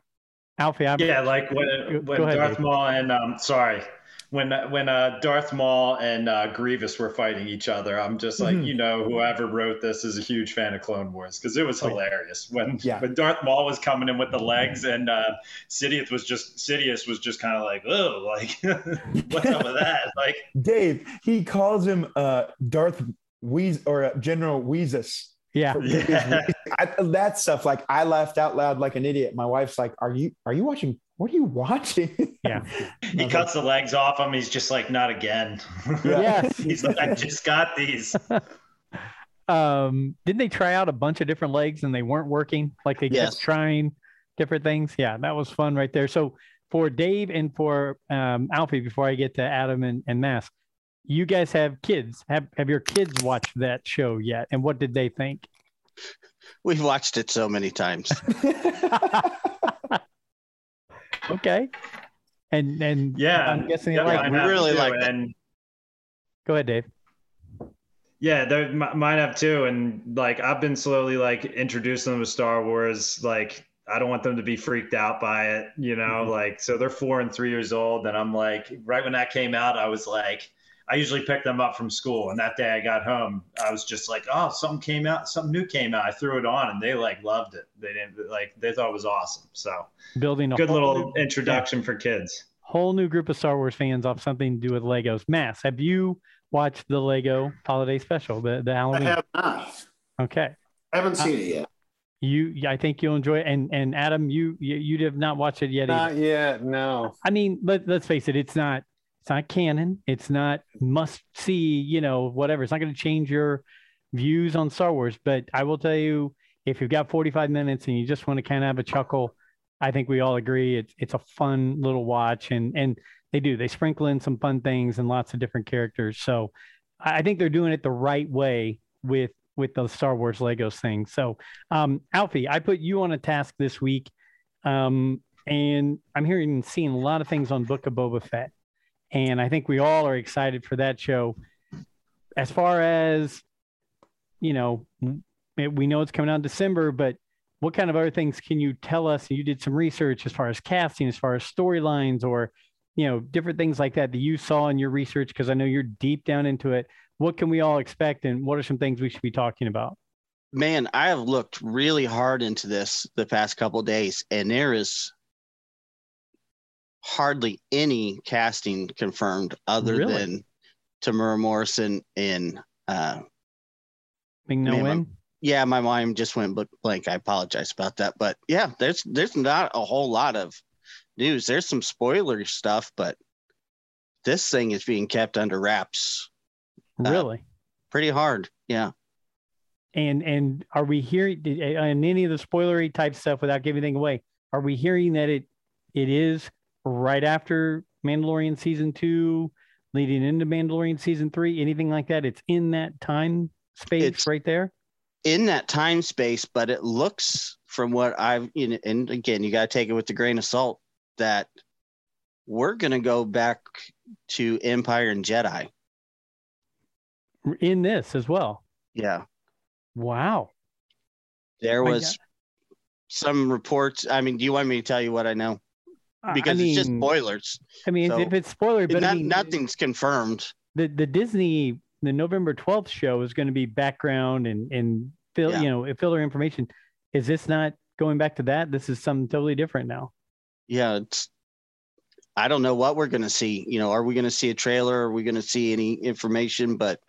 Alfie, I'm Yeah, like Go when when ahead, Darth Dave. Maul and um, sorry, when when uh, Darth Maul and uh, Grievous were fighting each other, I'm just like, Mhm. you know, whoever wrote this is a huge fan of Clone Wars because it was Oh, hilarious when Yeah. when Darth Maul was coming in with the legs and uh, Sidious was just Sidious was just kind of like, oh, like what's up with that? Like, Dave, he calls him uh, Darth Weez or uh, General Weezus. Yeah, yeah. I, that stuff, like I laughed out loud like an idiot. My wife's like, "Are you are you watching? What are you watching?" Yeah. he cuts the legs off him. He's just like, not again. Yeah. Yes. He's like, I just got these. um didn't they try out a bunch of different legs and they weren't working like they Yes. kept trying different things yeah that was fun right there so for dave and for um alfie before i get to adam and, and mass you guys have kids have have your kids watched that show yet and what did they think We've watched it so many times. okay and and Yeah, i'm guessing they yeah, like we really too, liked it. and go ahead dave Yeah, they're, mine have too, and like I've been slowly like introducing them to Star Wars. Like I don't want them to be freaked out by it, you know. Mhm. Like so, they're four and three years old, and I'm like, right when that came out, I was like, I usually pick them up from school, and that day I got home, I was just like, oh, something came out, something new came out. I threw it on, and they like loved it. They didn't like they thought it was awesome. So building a good little new- introduction for kids. whole new group of Star Wars fans off something to do with Legos. Mass, have you watched the Lego holiday special, the the Halloween? I Halloween? have not. Okay, I haven't seen it yet. you, I think you'll enjoy it. And and Adam, you you, you have not watched it yet. Not Either. yet. No. I mean, let let's face it, it's not it's not canon. It's not must see. You know, whatever. It's not going to change your views on Star Wars. But I will tell you, if you've got 45 minutes and you just want to kind of have a chuckle, I think we all agree it's it's a fun little watch, and and they do they sprinkle in some fun things and lots of different characters. So I think they're doing it the right way with with the Star Wars Legos thing. So um, Alfie, I put you on a task this week, um, and I'm hearing and seeing a lot of things on Book of Boba Fett, and I think we all are excited for that show. As far as you know, we know it's coming out in December, but what kind of other things can you tell us? You did some research as far as casting, as far as storylines, or you know, different things like that that you saw in your research. Because I know you're deep down into it. What can we all expect, and what are some things we should be talking about? Man, I have looked really hard into this the past couple days, and there is hardly any casting confirmed other Really? than Temuera Morrison and uh, No Man, yeah, my mind just went blank. I apologize about that, but yeah, there's there's not a whole lot of news. There's some spoiler stuff, but this thing is being kept under wraps uh, Really? pretty hard. Yeah. And and are we hearing uh, in any of the spoilery type stuff without giving anything away? are we hearing that it it is right after Mandalorian season two, leading into Mandalorian season three, anything like that? It's in that time space It's- right there. in that time space, but it looks from what I've you know, and again, you got to take it with a grain of salt that we're going to go back to Empire and Jedi. In this as well. Yeah, Wow. there was some reports. I mean, do you want me to tell you what I know? Because I it's just mean- spoilers. I mean, so- if it's spoiler, but I mean, nothing's confirmed. the the Disney the November twelfth show is going to be background and and fill Yeah. you know filler information. Is this not going back to that? This is something totally different now. Yeah, it's. I don't know what we're going to see. You know, are we going to see a trailer? Are we going to see any information? But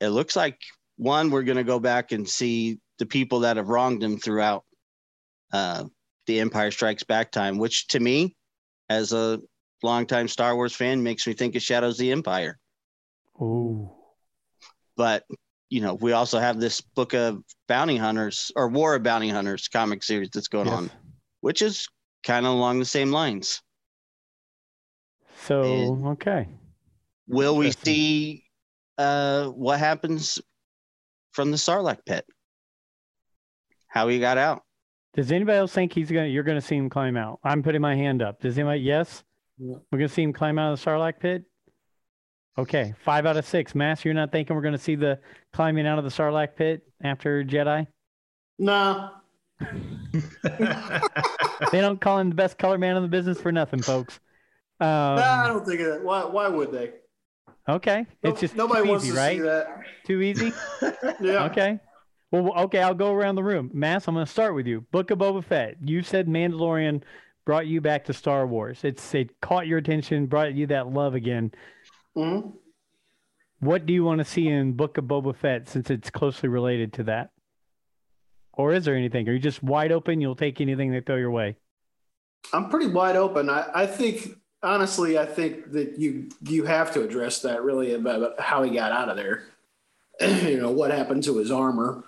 it looks like one, we're going to go back and see the people that have wronged him throughout uh, the Empire Strikes Back time, which to me, as a longtime Star Wars fan, makes me think of Shadows of the Empire. Oh, But you know, we also have this book of bounty hunters or War of Bounty Hunters comic series that's going on, which is kind of along the same lines. So And- okay, Will we see uh, what happens from the Sarlacc pit? How he got out? Does anybody else think he's gonna? You're gonna see him climb out? I'm putting my hand up. Does anybody? Yes, Yeah. we're gonna see him climb out of the Sarlacc pit. Okay, five out of six. Mass, you're not thinking we're gonna see the climbing out of the Sarlacc pit after Jedi? Nah. They don't call him the best color man in the business for nothing, folks. Um, nah, I don't think of that. Why? Why would they? Okay, No- it's just nobody too wants easy, to right? see that. Too easy. Yeah. Okay. Well, okay, I'll go around the room. Mass, I'm going to start with you. Book of Boba Fett. You said Mandalorian brought you back to Star Wars. It's it caught your attention, brought you that love again. Mhm. What do you want to see in Book of Boba Fett since it's closely related to that? Or is there anything? Are you just wide open? You'll take anything they throw your way. I'm pretty wide open. I, I think honestly, I think that you you have to address that really about how he got out of there. you know what happened to his armor.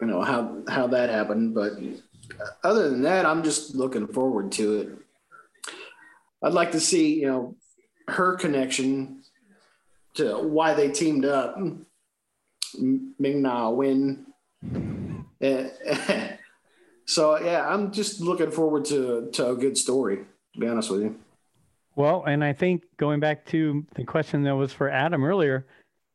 You know how how that happened. But other than that, I'm just looking forward to it. I'd like to see you know her connection to why they teamed up. Ming Na. Eh, So yeah, I'm just looking forward to to a good story. To be honest with you. Well, and I think going back to the question that was for Adam earlier,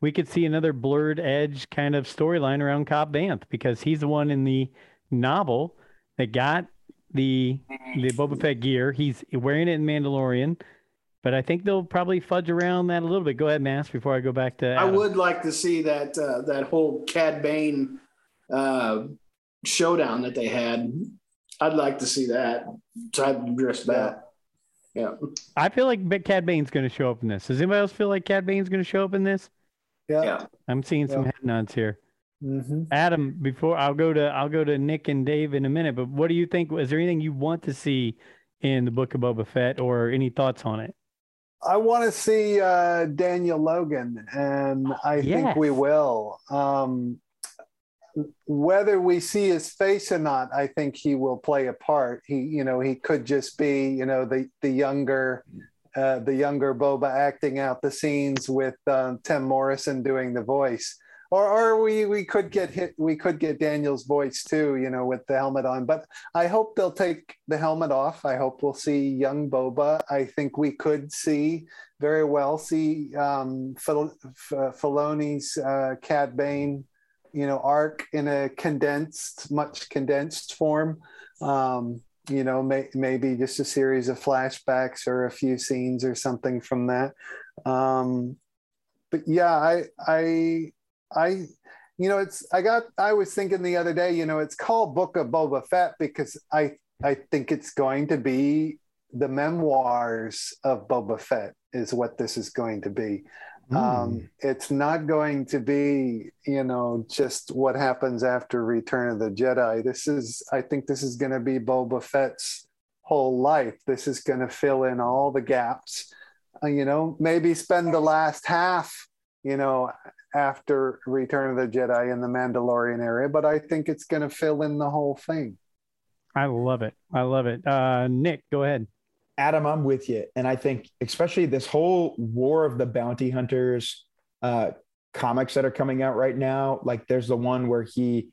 we could see another blurred edge kind of storyline around Cobb Vanth because he's the one in the novel that got the the Boba Fett gear. He's wearing it in Mandalorian, but I think they'll probably fudge around that a little bit. Go ahead, Mass, before I go back to. I would like to see that uh, that whole Cad Bane uh, showdown that they had. I'd like to see that. So I'd address that. Yeah. I feel like Cad Bane's going to show up in this. Does anybody else feel like Cad Bane's going to show up in this? Yeah. Yeah. I'm seeing some Yeah. head nods here. hmm Adam, before I'll go to I'll go to Nick and Dave in a minute, but what do you think? Is there anything you want to see in the Book of Boba Fett, or any thoughts on it? I want to see uh, Daniel Logan, and I think we will. Um, whether we see his face or not, I think he will play a part. He, you know, he could just be, you know, the the younger, uh, the younger Boba acting out the scenes with um, Tim Morrison doing the voice, or or we we could get hit. We could get Daniel's voice too, you know, with the helmet on. But I hope they'll take the helmet off. I hope we'll see young Boba. I think we could see very well see um, F- Filoni's uh, Cad Bane, you know, arc in a condensed, much condensed form. Um, you know, may, maybe just a series of flashbacks or a few scenes or something from that. Um, but yeah, I, I, I, you know, it's I got I was thinking the other day, you know, it's called Book of Boba Fett because I I think it's going to be the memoirs of Boba Fett is what this is going to be. Um, it's not going to be, you know, just what happens after Return of the Jedi. This is, I think, this is going to be Boba Fett's whole life. This is going to fill in all the gaps. Uh, you know, maybe spend the last half, you know, after Return of the Jedi in the Mandalorian area, but I think it's going to fill in the whole thing. I love it. I love it. Uh, Nick, go ahead. Adam, I'm with you. And I think, especially this whole War of the Bounty Hunters uh, comics that are coming out right now, like there's the one where he,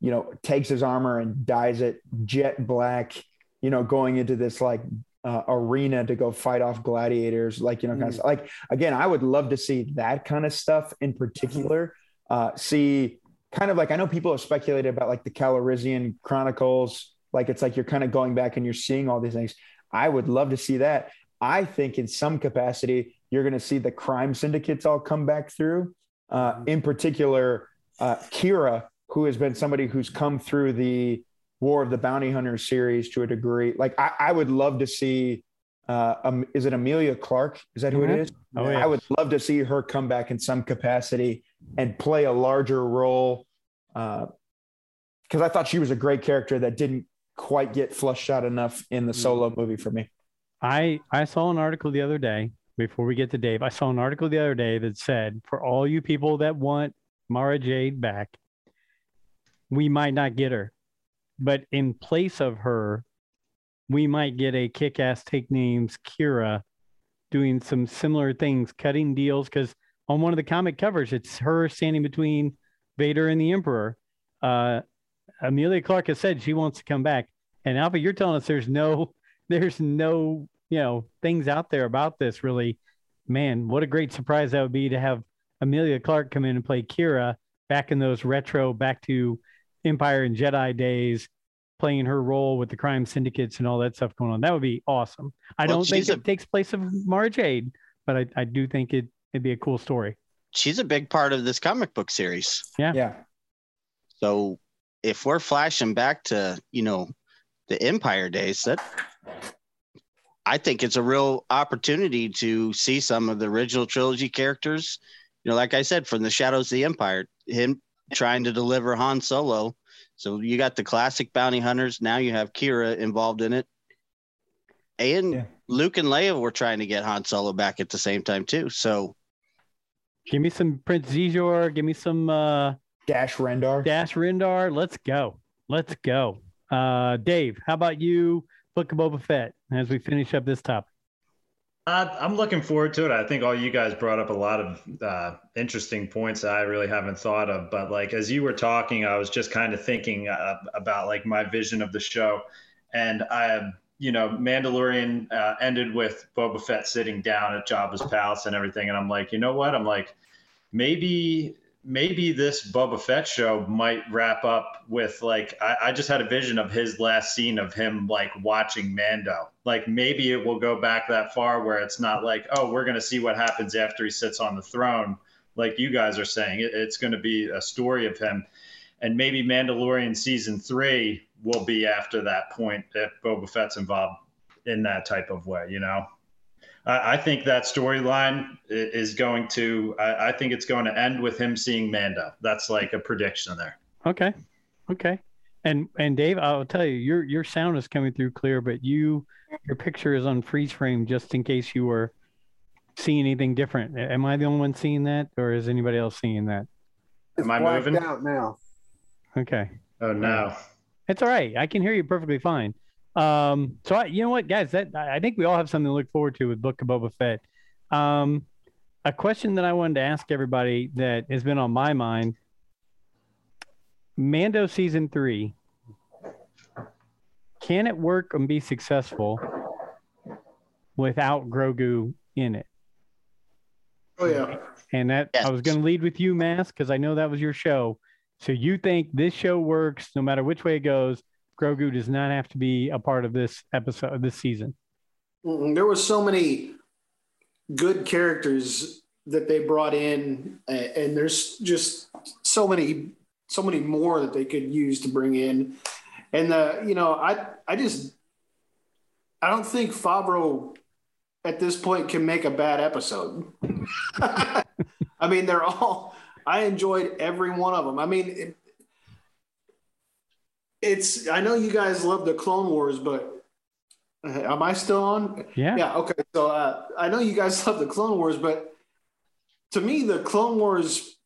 you know, takes his armor and dyes it jet black, you know, going into this like uh, arena to go fight off gladiators, like, you know, kind of like, again, I would love to see that kind of stuff in particular. Uh, see, kind of like, I know people have speculated about like the Calrissian Chronicles, like it's like you're kind of going back and you're seeing all these things. I would love to see that. I think in some capacity, you're going to see the crime syndicates all come back through. Uh, in particular, uh, Qi'ra, who has been somebody who's come through the War of the Bounty Hunters series to a degree. Like, I, I would love to see. Uh, um, is it Emilia Clarke? Is that who Mhm. it is? Oh, yeah. I would love to see her come back in some capacity and play a larger role. Because I thought she was a great character that didn't quite get flushed out enough in the solo movie for me. I I saw an article the other day. Before we get to Dave, I saw an article the other day that said, for all you people that want Mara Jade back, we might not get her, but in place of her, we might get a kick-ass take names Qi'ra doing some similar things, cutting deals. Because on one of the comic covers, it's her standing between Vader and the Emperor. Uh, Emilia Clarke has said she wants to come back, and Alfie, you're telling us there's no there's no you know things out there about this really man what a great surprise that would be to have emilia clarke come in and play qi'ra back in those retro back to empire and jedi days playing her role with the crime syndicates and all that stuff going on that would be awesome i Well, don't think she's it takes place of mara jade but i, I do think it, it'd be a cool story She's a big part of this comic book series. Yeah. Yeah. So if we're flashing back to, you know, the Empire days, that I think it's a real opportunity to see some of the original trilogy characters. You know, like I said, from the Shadows of the Empire, him trying to deliver Han Solo. So you got the classic bounty hunters. Now you have Qi'ra involved in it. And Yeah. Luke and Leia were trying to get Han Solo back at the same time too. So give me some prince Xizor, give me some uh Dash Rendar. dash Rendar. let's go let's go uh dave how about you book of boba fett as we finish up this topic Uh, I'm looking forward to it. I think all you guys brought up a lot of uh, interesting points that I really haven't thought of. But like as you were talking, I was just kind of thinking uh, about like my vision of the show, and I, you know, Mandalorian uh, ended with Boba Fett sitting down at Jabba's palace and everything, and I'm like, you know what? I'm like, maybe maybe this Boba Fett show might wrap up with like I, I just had a vision of his last scene of him like watching Mando. Like maybe it will go back that far where it's not like, oh, we're gonna see what happens after he sits on the throne, like you guys are saying. It, it's gonna be a story of him. And maybe Mandalorian season three will be after that point if Boba Fett's involved in that type of way, you know? I I think that storyline is going to. I I think it's going to end with him seeing Mando. That's like a prediction there. okay okay and and dave i'll tell you your your sound is coming through clear but you your picture is on freeze frame just in case you were seeing anything different am i the only one seeing that or is anybody else seeing that It's Am I moving? out now. okay Oh no! It's all right. I can hear you perfectly fine. Um, so I, you know what, guys, that I think we all have something to look forward to with Book of Boba Fett. Um, a question that I wanted to ask everybody that has been on my mind: Mando season three. Can it work and be successful without Grogu in it? Oh yeah. And that I was going to lead with you, Mass, because I know that was your show. So you think this show works no matter which way it goes? Grogu does not have to be a part of this episode, this season. There was so many good characters that they brought in, and there's just so many, so many more that they could use to bring in. And the, you know, I, I just, I don't think Favreau at this point can make a bad episode. I mean, they're all. I enjoyed every one of them. I mean, it's. I know you guys love the Clone Wars, but uh, am I still on? Yeah. Yeah. Okay. So uh, I know you guys love the Clone Wars, but to me, the Clone Wars,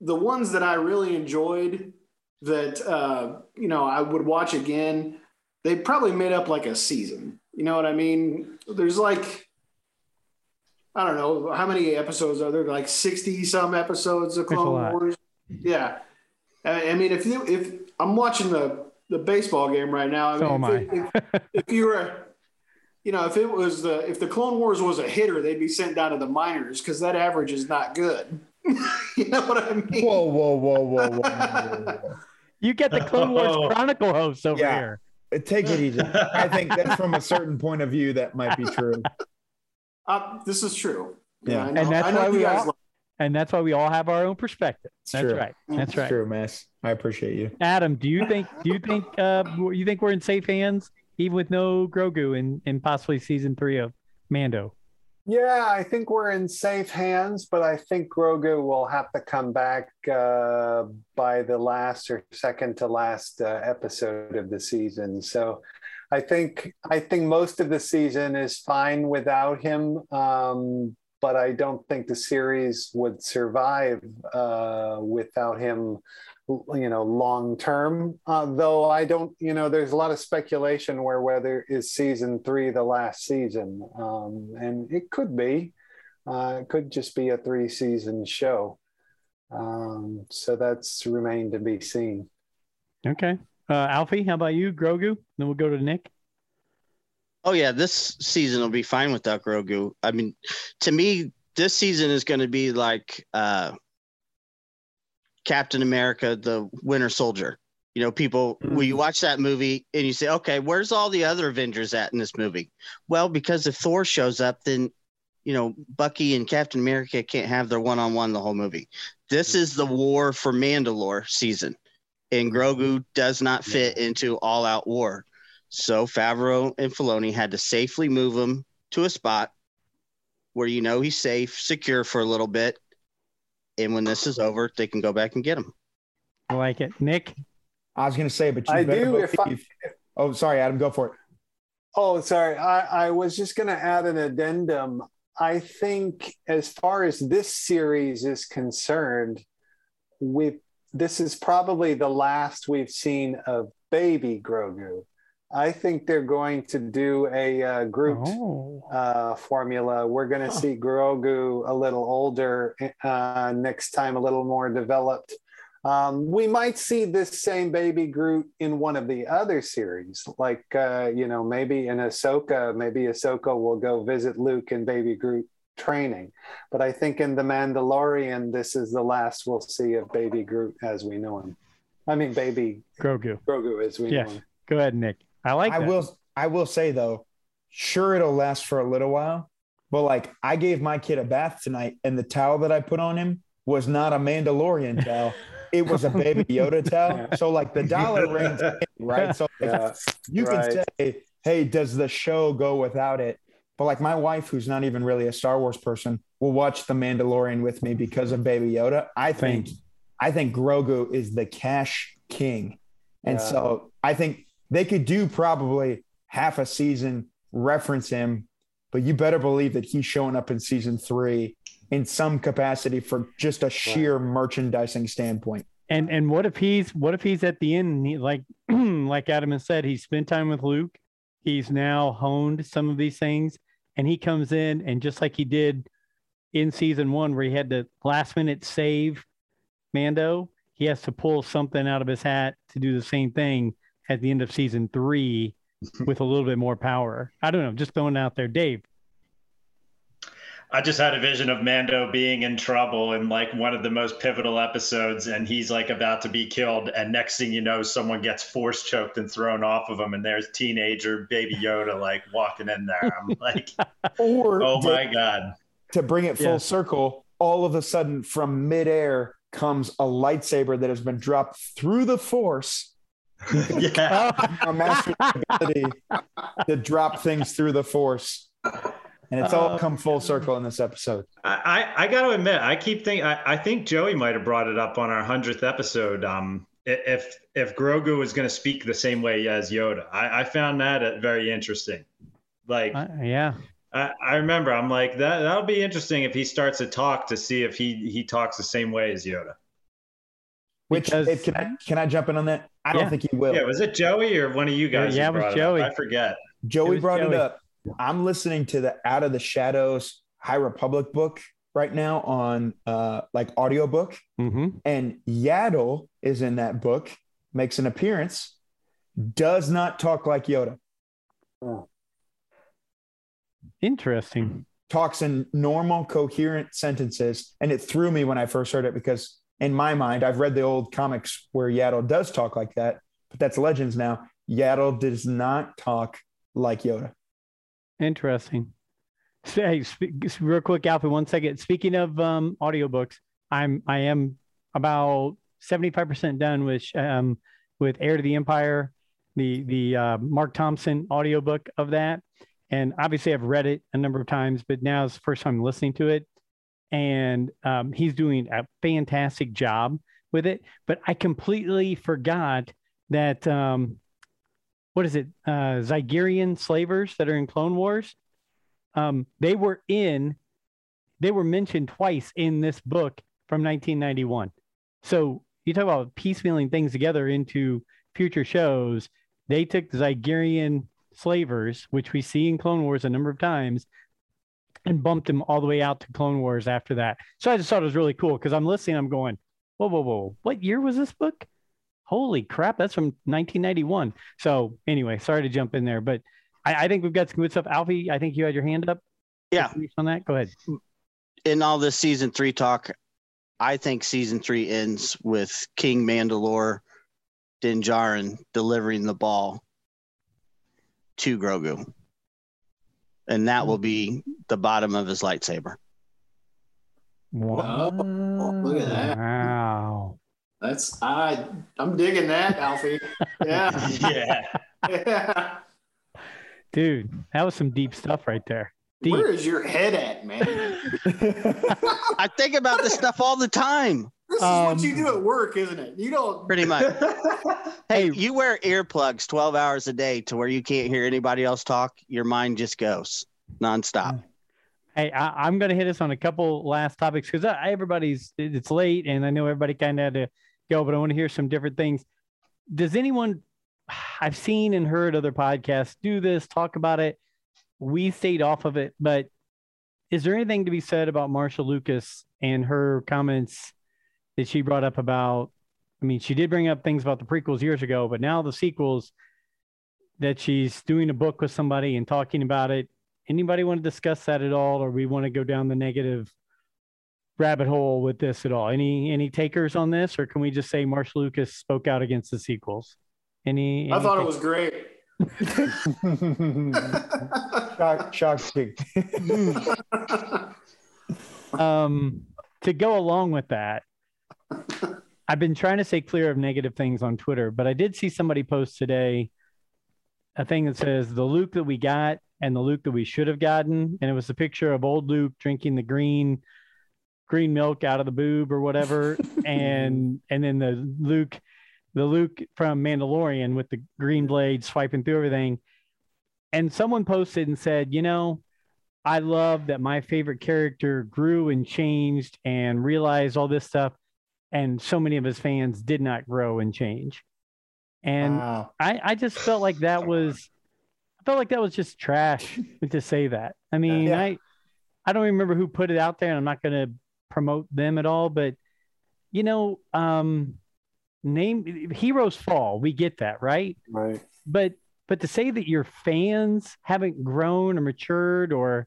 the ones that I really enjoyed, that uh, you know I would watch again, they probably made up like a season. You know what I mean? There's like I don't know how many episodes are there? Like sixty some episodes of Clone. Wars. Yeah, I, I mean, if you if I'm watching the the baseball game right now, I So mean, am if, if, if you were, you know, if it was the if the Clone Wars was a hitter, they'd be sent down to the minors because that average is not good. you know what I mean? Whoa, whoa, whoa, whoa, whoa, whoa, whoa. You get the Clone Wars Oh. Chronicle host over Yeah. here. Take it easy. I think that from a certain point of view, that might be true. Uh, this is true. Yeah. I know, And that's I know why we guys all- like- And that's why we all have our own perspective. It's That's true. right. That's It's right. true, Mass. I appreciate you. Adam, do you think do you think uh you think we're in safe hands even with no Grogu in in possibly season 3 of Mando? Yeah, I think we're in safe hands, but I think Grogu will have to come back uh, by the last or second to last uh, episode of the season. So I think I think most of the season is fine without him, um, but I don't think the series would survive uh, without him. You know, long term. Uh, though I don't, you know, there's a lot of speculation where whether is season three the last season, um, and it could be. Uh, it could just be a three season show. Um, so that's remained to be seen. Okay. Uh Alfie, how about you? Grogu? Then we'll go to Nick. Oh yeah, this season will be fine without Grogu. I mean, to me, this season is going to be like uh, Captain America: The Winter Soldier. You know, people when you hmm. watch that movie and you say, "Okay, where's all the other Avengers at in this movie?" Well, because if Thor shows up, then you know Bucky and Captain America can't have their one-on-one the whole movie. This hmm. is the war for Mandalore season, and Grogu does not hmm. fit into all-out war. So Favreau and Filoni had to safely move him to a spot where you know he's safe, secure for a little bit. And when this is over, they can go back and get him. I like it. Nick? I was going to say, but you I better do, if I- believe- Oh, sorry, Adam. Go for it. Oh, sorry. I, I was just going to add an addendum. I think, as far as this series is concerned, we this is probably the last we've seen of baby Grogu. I think they're going to do a uh, Groot Oh. uh, formula. We're going to see Grogu a little older uh, next time, a little more developed. Um, we might see this same baby Groot in one of the other series, like uh, you know, maybe in Ahsoka. Maybe Ahsoka will go visit Luke and baby Groot training. But I think in the Mandalorian, this is the last we'll see of baby Groot as we know him. I mean, baby Grogu. Grogu as we Yes. know him. Go ahead, Nick. I like I that. will. I will say though, sure it'll last for a little while, but like I gave my kid a bath tonight, and the towel that I put on him was not a Mandalorian towel. It was a baby Yoda towel. So like the dollar rings, right? So like, Yeah. you can Right. say, "Hey, does the show go without it?" But like my wife, who's not even really a Star Wars person, will watch The Mandalorian with me because of Baby Yoda. I think, I think Grogu is the cash king, and Yeah. so I think they could do probably half a season reference him, but you better believe that he's showing up in season three in some capacity for just a sheer merchandising standpoint. And and what if he's what if he's at the end and he, like like Adam has said, he spent time with Luke. He's now honed some of these things, and he comes in and just like he did in season one, where he had to last minute save Mando, he has to pull something out of his hat to do the same thing at the end of season three with a little bit more power. I don't know, just throwing it out there, Dave. I just had a vision of Mando being in trouble in like one of the most pivotal episodes, and he's like about to be killed. And next thing you know, someone gets force choked and thrown off of him, and there's teenager baby Yoda like walking in there. I'm like, Or oh to- my god! to bring it full Yeah. circle, all of a sudden from midair comes a lightsaber that has been dropped through the force. Yeah, A master ability to drop things through the force. And it's all Oh, come full circle in this episode. I I, I got to admit, I keep thinking. I, I think Joey might have brought it up on our hundredth episode. Um, if if Grogu was going to speak the same way as Yoda, I, I found that uh, very interesting. Like. Uh, yeah. I, I remember. I'm like that. That'll be interesting if he starts to talk to see if he he talks the same way as Yoda. Which Because- if, can I can I jump in on that? I don't Yeah. think he will. Yeah, was it Joey or one of you guys? Yeah, who it was Joey. up? I forget. Joey It brought Joey. it up. I'm listening to the Out of the Shadows High Republic book right now on uh like audiobook hmm and Yaddle is in that book, makes an appearance, does not talk like Yoda. Interesting. Talks in normal coherent sentences and it threw me when I first heard it because in my mind I've read the old comics where Yaddle does talk like that, but that's legends now. Yaddle does not talk like Yoda. Interesting. Hey, real quick, Alfie, one second. Speaking of um, audiobooks, I'm I am about seventy five percent done with um, with Heir to the Empire, the the uh, Marc Thompson audiobook of that, and obviously I've read it a number of times, but now it's the first time listening to it, and um, he's doing a fantastic job with it. But I completely forgot that um, what is it? Uh, Zygerian slavers that are in Clone Wars. Um, they were in, they were mentioned twice in this book from 1991. So you talk about piecemealing things together into future shows. They took the Zygerian slavers, which we see in Clone Wars a number of times, and bumped him all the way out to Clone Wars after that. So I just thought it was really cool because I'm listening, I'm going, whoa, whoa, whoa, what year was this book? Holy crap, that's from 1991. So anyway, sorry to jump in there, but I, I think we've got some good stuff. Alfie, I think you had your hand up. Yeah. On that, go ahead. in all this season three talk, I think season three ends with King Mandalore Din Djarin delivering the ball to Grogu. And that will mm-hmm. be the bottom of his lightsaber. Wow. Oh, look at that. Wow. That's I. I'm digging that, Alfie. Yeah, Yeah. yeah. Dude, that was some deep stuff right there. Deep. Where is your head at, man? I think about this stuff all the time, This is Um, what you do at work, isn't it? You don't. pretty much. Hey, Hey. you wear earplugs 12 hours a day to where you can't hear anybody else talk. Your mind just goes nonstop. Hey, I, I'm going to hit us on a couple last topics because everybody's it's late and I know everybody kind of had to go, but I want to hear some different things. Does anyone? I've seen and heard other podcasts do this, talk about it. We stayed off of it, but is there anything to be said about Marcia Lucas and her comments that she brought up about? I mean, she did bring up things about the prequels years ago, but now the sequels that she's doing a book with somebody and talking about it anybody want to discuss that at all or we want to go down the negative rabbit hole with this at all any any takers on this or can we just say marsh lucas spoke out against the sequels any, I any thought it was great. Shock, shocking. um to go along with that i've been trying to stay clear of negative things on twitter but i did see somebody post today a thing that says the luke that we got and the luke that we should have gotten. And it was a picture of old luke drinking the green green milk out of the boob or whatever. And and then the luke the luke from mandalorian with the green blade swiping through everything. And someone posted and said you know I love that my favorite character grew and changed and realized all this stuff. And so many of his fans did not grow and change. And Wow. I, I just felt like that was, I felt like that was just trash to say that. I mean, Yeah. I, I don't remember who put it out there and I'm not going to promote them at all, but you know, um, name heroes fall. We get that, right? Right. but but to say that your fans haven't grown or matured or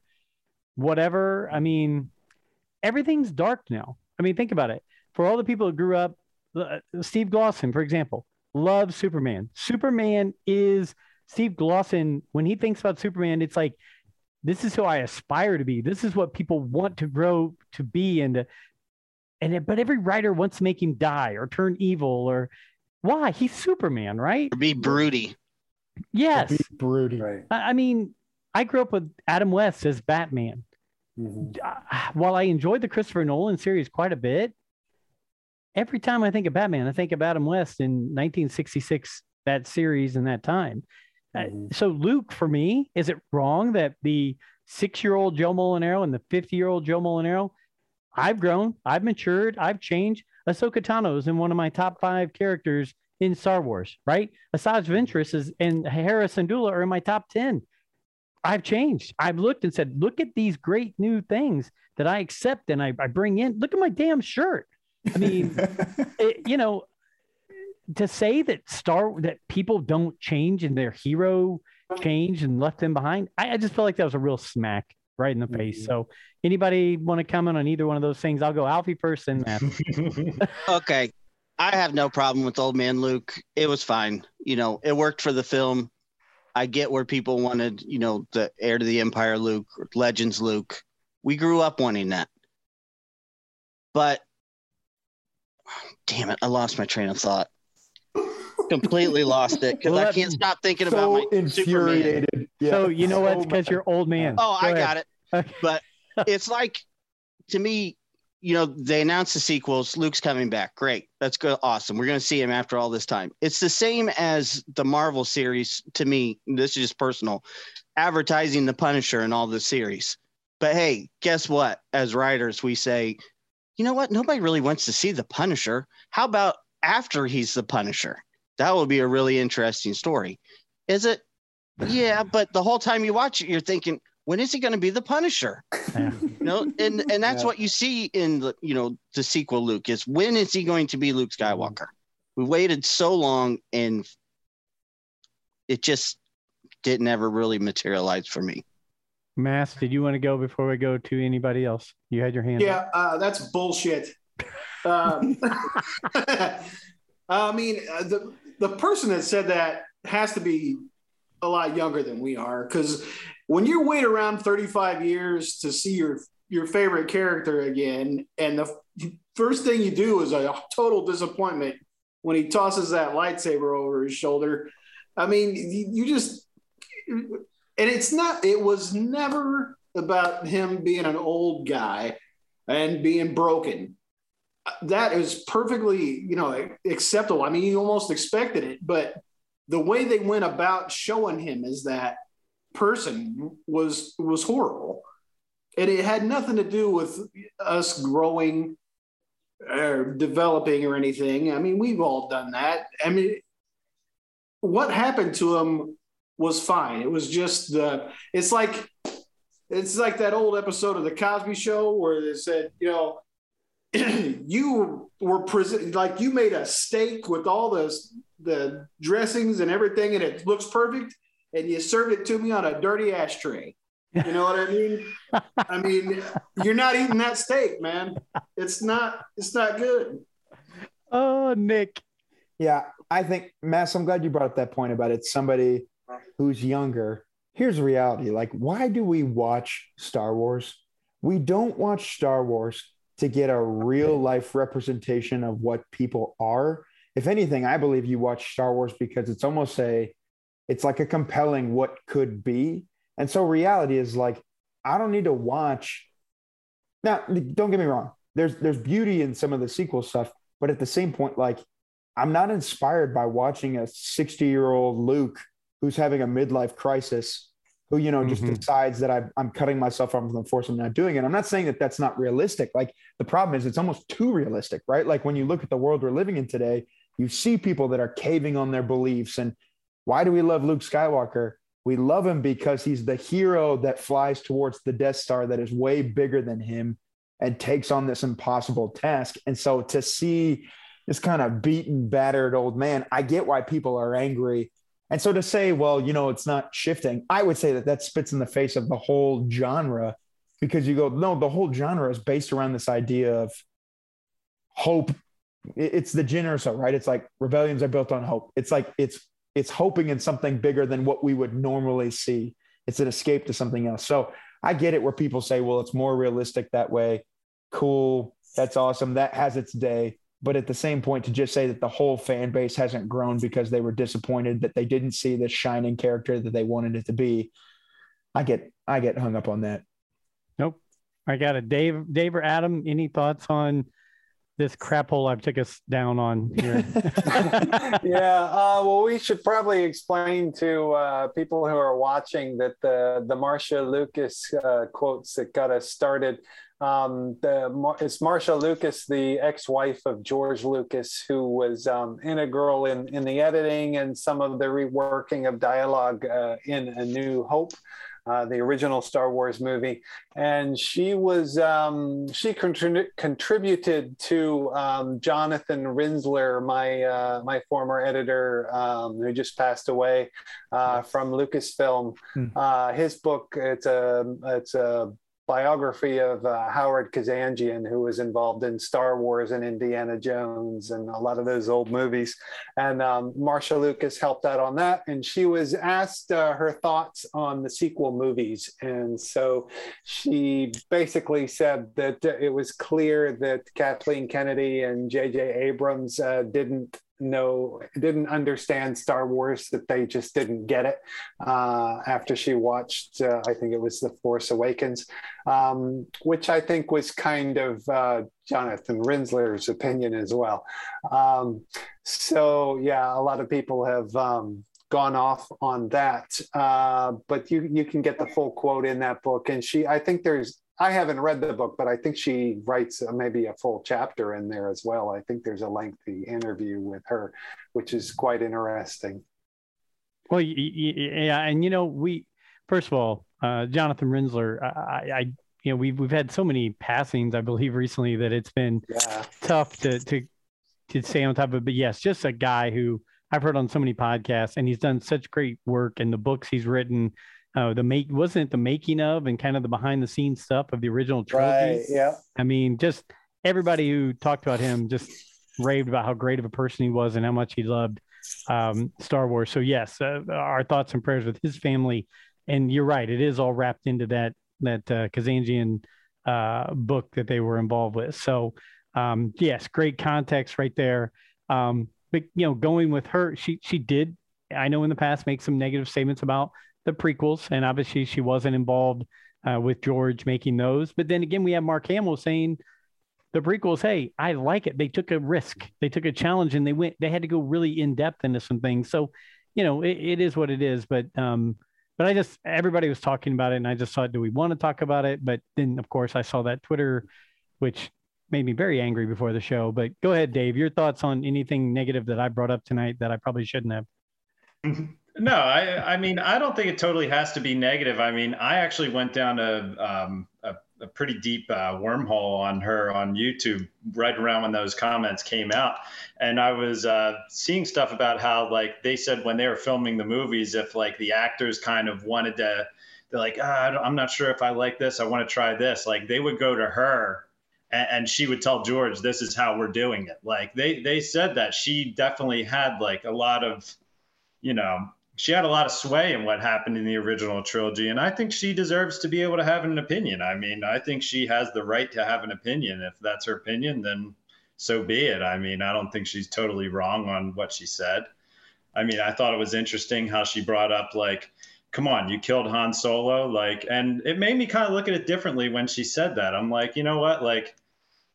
whatever i mean everything's dark now i mean think about it for all the people who grew up uh, steve glosson for example loves superman superman is steve glosson when he thinks about superman it's like this is who i aspire to be this is what people want to grow to be and to, and it, but every writer wants to make him die or turn evil or why he's superman right Or be broody. yes Be broody. Right. I I mean, I grew up with Adam West as Batman. Mhm. Uh, While I enjoyed the Christopher Nolan series quite a bit, every time I think of Batman, I think of Adam West in 1966, that series and that time. Uh, Mhm. so, Luke, for me, is it wrong that the six year old Joe Molinaro and the 50 year old Joe Molinaro, I've grown, I've matured, I've changed. Ahsoka Tano is in one of my top five characters in Star Wars, right? Asajj Ventress is and Hera Syndulla are in my top 10. I've changed. I've looked and said, look at these great new things that I accept and I, I bring in. Look at my damn shirt. I mean, it, you know, to say that Star that people don't change and their hero changed and left them behind, I, I just felt like that was a real smack right in the face. Mm-hmm. So, anybody want to comment on either one of those things? I'll go Alfie first and Matt. Okay. I have no problem with old man Luke. It was fine. You know, it worked for the film. I get where people wanted, you know, the heir to the empire Luke, or Legends Luke. We grew up wanting that. But damn it, I lost my train of thought. Completely lost it because Well, I can't stop thinking about so my Superman. infuriated. Yeah. so, you know what? So It's because you're old man. Oh, Go I ahead. got it. But it's like to me, you know, they announced the sequels. Luke's coming back. Great. That's good. Awesome. We're going to see him after all this time. It's the same as the Marvel series to me. This is just personal, advertising the Punisher in all the series. But hey, guess what? As writers, we say, you know what? Nobody really wants to see the Punisher. How about after he's the Punisher? That would be a really interesting story. Is it? Yeah, but the whole time you watch it, you're thinking, when is he going to be the Punisher? Yeah. You know, and and that's Yeah. what you see in the you know the sequel. Luke is when is he going to be Luke Skywalker? We waited so long, and it just didn't ever really materialize for me. Mass, did you want to go before we go to anybody else? You had your hand. Yeah, uh, that's bullshit. Um, I mean, uh, the the person that said that has to be a lot younger than we are, because when you wait around 35 years to see your your favorite character again, and the first thing you do is a total disappointment when he tosses that lightsaber over his shoulder. I mean, you just and it's not. It was never about him being an old guy and being broken. That is perfectly, you know, acceptable. I mean, you almost expected it, but the way they went about showing him as that person was was horrible, and it had nothing to do with us growing or developing or anything. I mean, we've all done that. I mean, what happened to him was fine. It was just the. It's like it's like that old episode of the Cosby Show where they said, you know, you were present like you made a steak with all the the dressings and everything, and it looks perfect, and you served it to me on a dirty ashtray. You know what I mean? I mean, you're not eating that steak, man. It's not. It's not good. Oh, Nick. Yeah, I think Mass. I'm glad you brought up that point about it. Somebody who's younger. Here's the reality: like, why do we watch Star Wars? We don't watch Star Wars to get a real life representation of what people are. If anything, I believe you watch Star Wars because it's almost a, it's like a compelling what could be. And so reality is like, I don't need to watch. Now, don't get me wrong. There's there's beauty in some of the sequel stuff, but at the same point, like I'm not inspired by watching a 60 year old Luke who's having a midlife crisis, who, you know, just Mhm. decides that I, I'm cutting myself off from the force. I'm not doing it. I'm not saying that that's not realistic. Like the problem is it's almost too realistic, right? Like when you look at the world we're living in today, you see people that are caving on their beliefs. And why do we love Luke Skywalker? We love him because he's the hero that flies towards the Death Star that is way bigger than him and takes on this impossible task. And so to see this kind of beaten, battered old man, I get why people are angry. And so to say, well, you know, it's not shifting, I would say that that spits in the face of the whole genre because you go, no, the whole genre is based around this idea of hope. It's the genre, so right? It's like rebellions are built on hope. It's like it's it's hoping in something bigger than what we would normally see. It's an escape to something else. So I get it where people say, well, it's more realistic that way. Cool. That's awesome. That has its day. But at the same point, to just say that the whole fan base hasn't grown because they were disappointed that they didn't see the shining character that they wanted it to be, I get I get hung up on that. Nope. I got it. Dave, Dave or Adam, any thoughts on this crap hole I've took us down on here? yeah, uh, well, we should probably explain to uh, people who are watching that the the Marcia Lucas uh, quotes that got us started Um, the it's Marcia Lucas, the ex-wife of George Lucas, who was um, integral in in the editing and some of the reworking of dialogue uh, in A New Hope. Uh, the original Star Wars movie, and she was um, she contrib- contributed to um, Jonathan Rinzler, my uh, my former editor um, who just passed away uh, from Lucasfilm. Mm. his book it's a it's a biography of uh, Howard Kazanjian, who was involved in Star Wars and Indiana Jones and a lot of those old movies. And um, Marcia Lucas helped out on that. And she was asked uh, her thoughts on the sequel movies. And so she basically said that it was clear that Kathleen Kennedy and J.J. Abrams uh, didn't know didn't understand Star Wars that they just didn't get it uh, after she watched uh, I think it was The Force Awakens, um, which I think was kind of uh, Jonathan Rinzler's opinion as well. Um, so yeah, a lot of people have. Um, gone off on that uh, but you you can get the full quote in that book and she i think there's I haven't read the book, but I think she writes maybe a full chapter in there as well. I think there's a lengthy interview with her, which is quite interesting. Well, yeah, and you know, we first of all, uh, Jonathan Rinzler, I, I, you know, we've we've had so many passings, I believe, recently that it's been yeah. tough to to to stay on top of. It. But yes, just a guy who I've heard on so many podcasts, and he's done such great work, and the books he's written uh, the make wasn't it the making of and kind of the behind the scenes stuff of the original trilogy. Right. Yeah. I mean, just everybody who talked about him just raved about how great of a person he was and how much he loved um, Star Wars. So yes, uh, our thoughts and prayers with his family. And you're right, it is all wrapped into that that uh, Kazanjian uh, book that they were involved with. So um, yes, great context right there. Um, but you know, going with her, she she did. I know in the past make some negative statements about the prequels, and obviously she wasn't involved uh, with George making those. But then again, we have Mark Hamill saying the prequels, hey, I like it. They took a risk, they took a challenge, and they went. They had to go really in depth into some things. So, you know, it, it is what it is. But um, but I just everybody was talking about it, and I just thought, do we want to talk about it? But then, of course, I saw that Twitter, which made me very angry before the show. But go ahead, Dave. Your thoughts on anything negative that I brought up tonight that I probably shouldn't have. No, I, I mean, I don't think it totally has to be negative. I mean, I actually went down a, um, a, a, pretty deep uh, wormhole on her on YouTube right around when those comments came out. And I was uh, seeing stuff about how, like, they said when they were filming the movies, if, like, the actors kind of wanted to, they're like, ah, I'm not sure if I like this. I want to try this. Like, they would go to her and, and she would tell George, this is how we're doing it. Like, they, they said that she definitely had, like, a lot of, you know, she had a lot of sway in what happened in the original trilogy, and I think she deserves to be able to have an opinion. I mean, I think she has the right to have an opinion. If that's her opinion, then so be it. I mean, I don't think she's totally wrong on what she said. I mean, I thought it was interesting how she brought up like, "Come on, you killed Han Solo," like, and it made me kind of look at it differently when she said that. I'm like, you know what, like.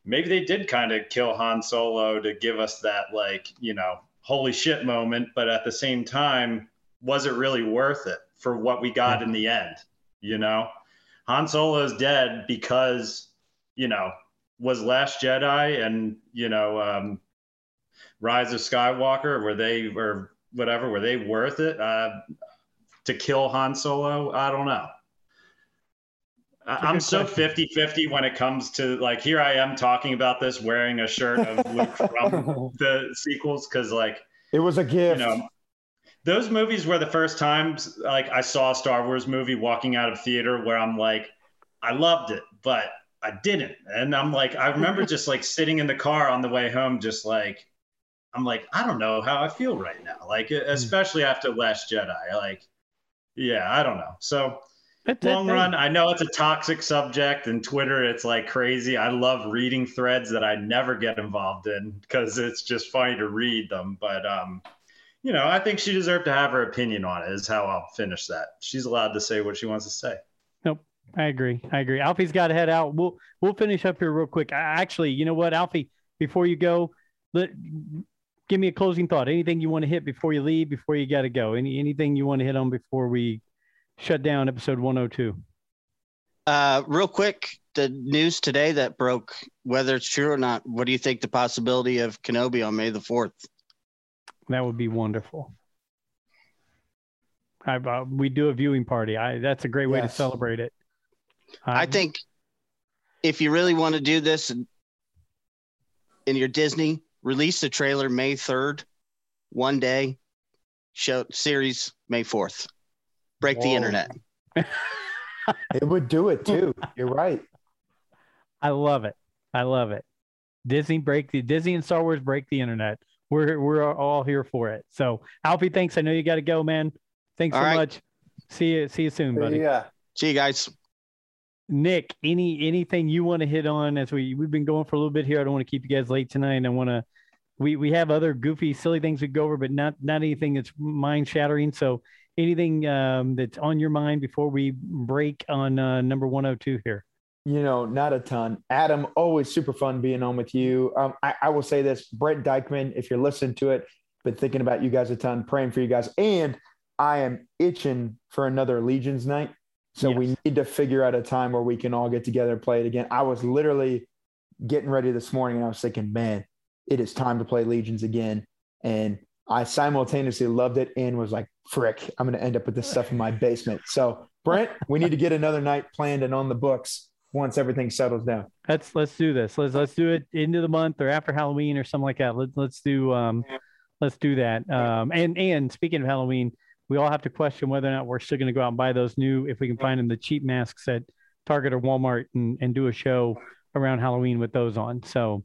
Maybe they did kind of kill Han Solo to give us that, like, you know, holy shit moment. But at the same time, was it really worth it for what we got in the end? You know, Han Solo's dead because, you know, was Last Jedi and, you know, um, Rise of Skywalker, were they, or whatever, were they worth it uh, to kill Han Solo? I don't know. I'm so 50 50 when it comes to like, here I am talking about this wearing a shirt of Luke from the sequels because, like, it was a gift. You know, those movies were the first times like I saw a Star Wars movie walking out of theater where I'm like, I loved it, but I didn't. And I'm like, I remember just like sitting in the car on the way home, just like, I'm like, I don't know how I feel right now. Like, hmm. especially after Last Jedi. Like, yeah, I don't know. So, long run, I know it's a toxic subject, and Twitter, it's like crazy. I love reading threads that I never get involved in because it's just funny to read them. But um, you know, I think she deserved to have her opinion on it. Is how I'll finish that. She's allowed to say what she wants to say. Nope, I agree. I agree. Alfie's got to head out. We'll we'll finish up here real quick. I, actually, you know what, Alfie? Before you go, let give me a closing thought. Anything you want to hit before you leave? Before you got to go? Any anything you want to hit on before we shut down episode one hundred oh two? Uh, real quick, the news today that broke, whether it's true or not, what do you think the possibility of Kenobi on May the 4th? That would be wonderful. I, uh, we do a viewing party. I that's a great way Yes. to celebrate it. I Um, think if you really want to do this in your Disney, release the trailer May 3rd, one day, show series May 4th. Break the internet. It would do it too. You're right. I love it. I love it. Disney break the Disney and Star Wars break the internet. We're we're all here for it. So Alfie, thanks. I know you got to go, man. Thanks All so right. much. See you. See you soon, buddy. Yeah. See you guys. Nick, any anything you want to hit on as we we've been going for a little bit here? I don't want to keep you guys late tonight. I want to. We we have other goofy, silly things we go over, but not not anything that's mind shattering. So anything um, that's on your mind before we break on uh, number one hundred two here. You know, not a ton. Adam, always super fun being on with you. Um, I, I will say this, Brett Dykeman, if you're listening to it, been thinking about you guys a ton, praying for you guys. And I am itching for another Legions night. So we need to figure out a time where we can all get together and play it again. I was literally getting ready this morning and I was thinking, man, it is time to play Legions again. And I simultaneously loved it and was like, frick, I'm going to end up with this stuff in my basement. So, Brent, we need to get another night planned and on the books once everything settles down. Let's let's do this. Let's let's do it into the month or after Halloween or something like that. Let's let's do um let's do that. Um and and speaking of Halloween, we all have to question whether or not we're still going to go out and buy those new if we can find them the cheap masks at Target or Walmart and and do a show around Halloween with those on. So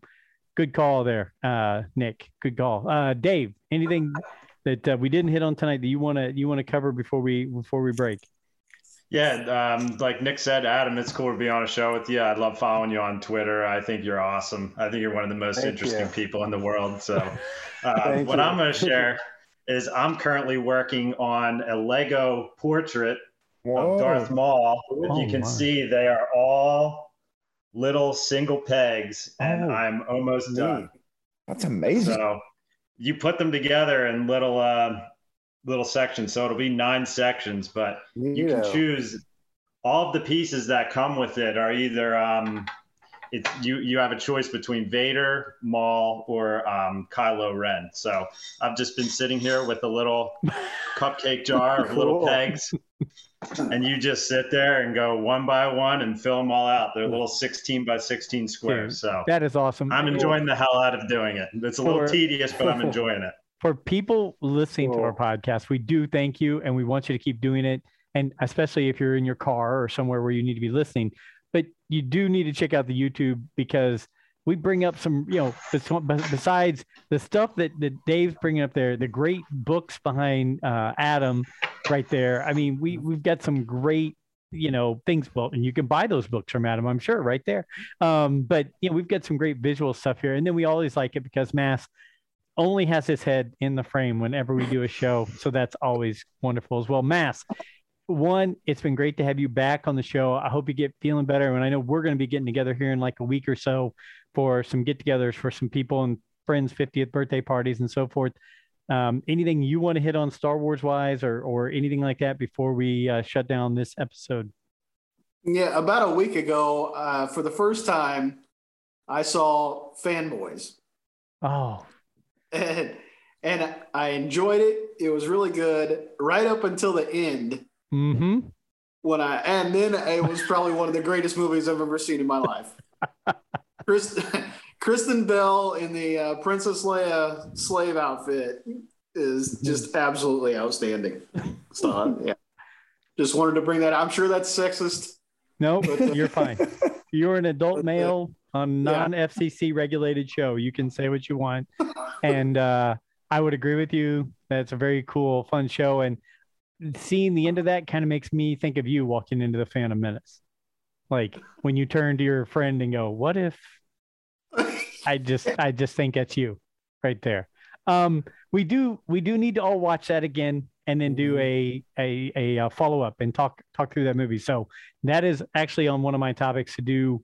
good call there, uh Nick. Good call. Uh Dave, anything that uh, we didn't hit on tonight that you want to you want to cover before we before we break? Yeah, um, like Nick said, Adam, it's cool to be on a show with you. I love following you on Twitter. I think you're awesome. I think you're one of the most Thank interesting you. people in the world. So, uh, what you. I'm going to share is I'm currently working on a Lego portrait of Darth Maul. Oh, you can my. see they are all little single pegs, and Oh, I'm almost done. That's amazing. So you put them together in little uh, little sections. So it'll be nine sections, but you can Neato. choose all of the pieces that come with it are either um, it's you you have a choice between Vader, Maul, or um, Kylo Ren. So I've just been sitting here with a little cupcake jar of little pegs, and you just sit there and go one by one and fill them all out. They're little 16 by 16 squares. Dude, So That is awesome. I'm enjoying the hell out of doing it. It's a little For- tedious, but I'm enjoying it. For people listening to our podcast, we do thank you and we want you to keep doing it. And especially if you're in your car or somewhere where you need to be listening, but you do need to check out the YouTube because we bring up some, you know, besides the stuff that, that Dave's bringing up there, the great books behind uh, Adam right there. I mean, we, we've got some great, you know, things well and you can buy those books from Adam, I'm sure right there. Um, but, you know, we've got some great visual stuff here. And then we always like it because Mass, only has his head in the frame whenever we do a show. So that's always wonderful as well. Mass, one, it's been great to have you back on the show. I hope you get feeling better. And I know we're going to be getting together here in like a week or so for some get togethers for some people and friends' 50th birthday parties and so forth. Um, anything you want to hit on Star Wars wise or, or anything like that before we uh, shut down this episode? Yeah, about a week ago, uh, for the first time, I saw Fanboys, Oh, and and I enjoyed it. It was really good, right up until the end. mm-hmm. When I and then it was probably one of the greatest movies I've ever seen in my life. Chris, Kristen Bell in the uh, Princess Leia slave outfit is just absolutely outstanding. So, yeah, just wanted to bring that. I'm sure that's sexist. No, But- you're fine. You're an adult male on non FCC regulated show. You can say what you want. And uh, I would agree with you. That's a very cool, fun show. And seeing the end of that kind of makes me think of you walking into the Phantom Menace. Like when you turn to your friend and go, What if I just I just think that's you right there. Um, we do we do need to all watch that again and then do a a a, uh follow up and talk talk through that movie. So that is actually on one of my topics to do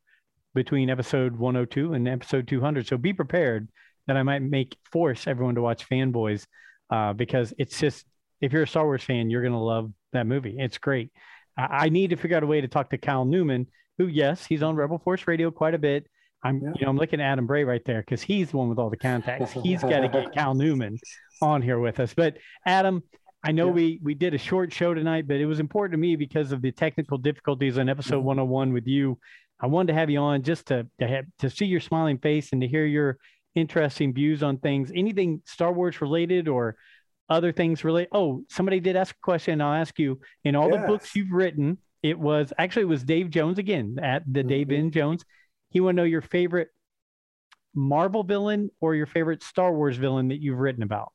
between episode 102 and episode 200. So be prepared that I might make force everyone to watch Fanboys uh, because it's just if you're a Star Wars fan, you're gonna love that movie. It's great. I, I need to figure out a way to talk to Cal Newman who, yes, he's on Rebel Force Radio quite a bit. I'm, Yeah. you know, I'm looking at Adam Bray right there because he's the one with all the contacts. He's got to get Cal Newman on here with us. But Adam, I know Yeah. we we did a short show tonight, but it was important to me because of the technical difficulties on episode Mhm. 101 with you. I wanted to have you on just to to, have, to see your smiling face and to hear your interesting views on things. Anything Star Wars related or other things related? Oh, somebody did ask a question. I'll ask you. In all the books you've written, it was actually it was Dave Jones again at the Dave Mhm. N Jones. He want to know your favorite Marvel villain or your favorite Star Wars villain that you've written about.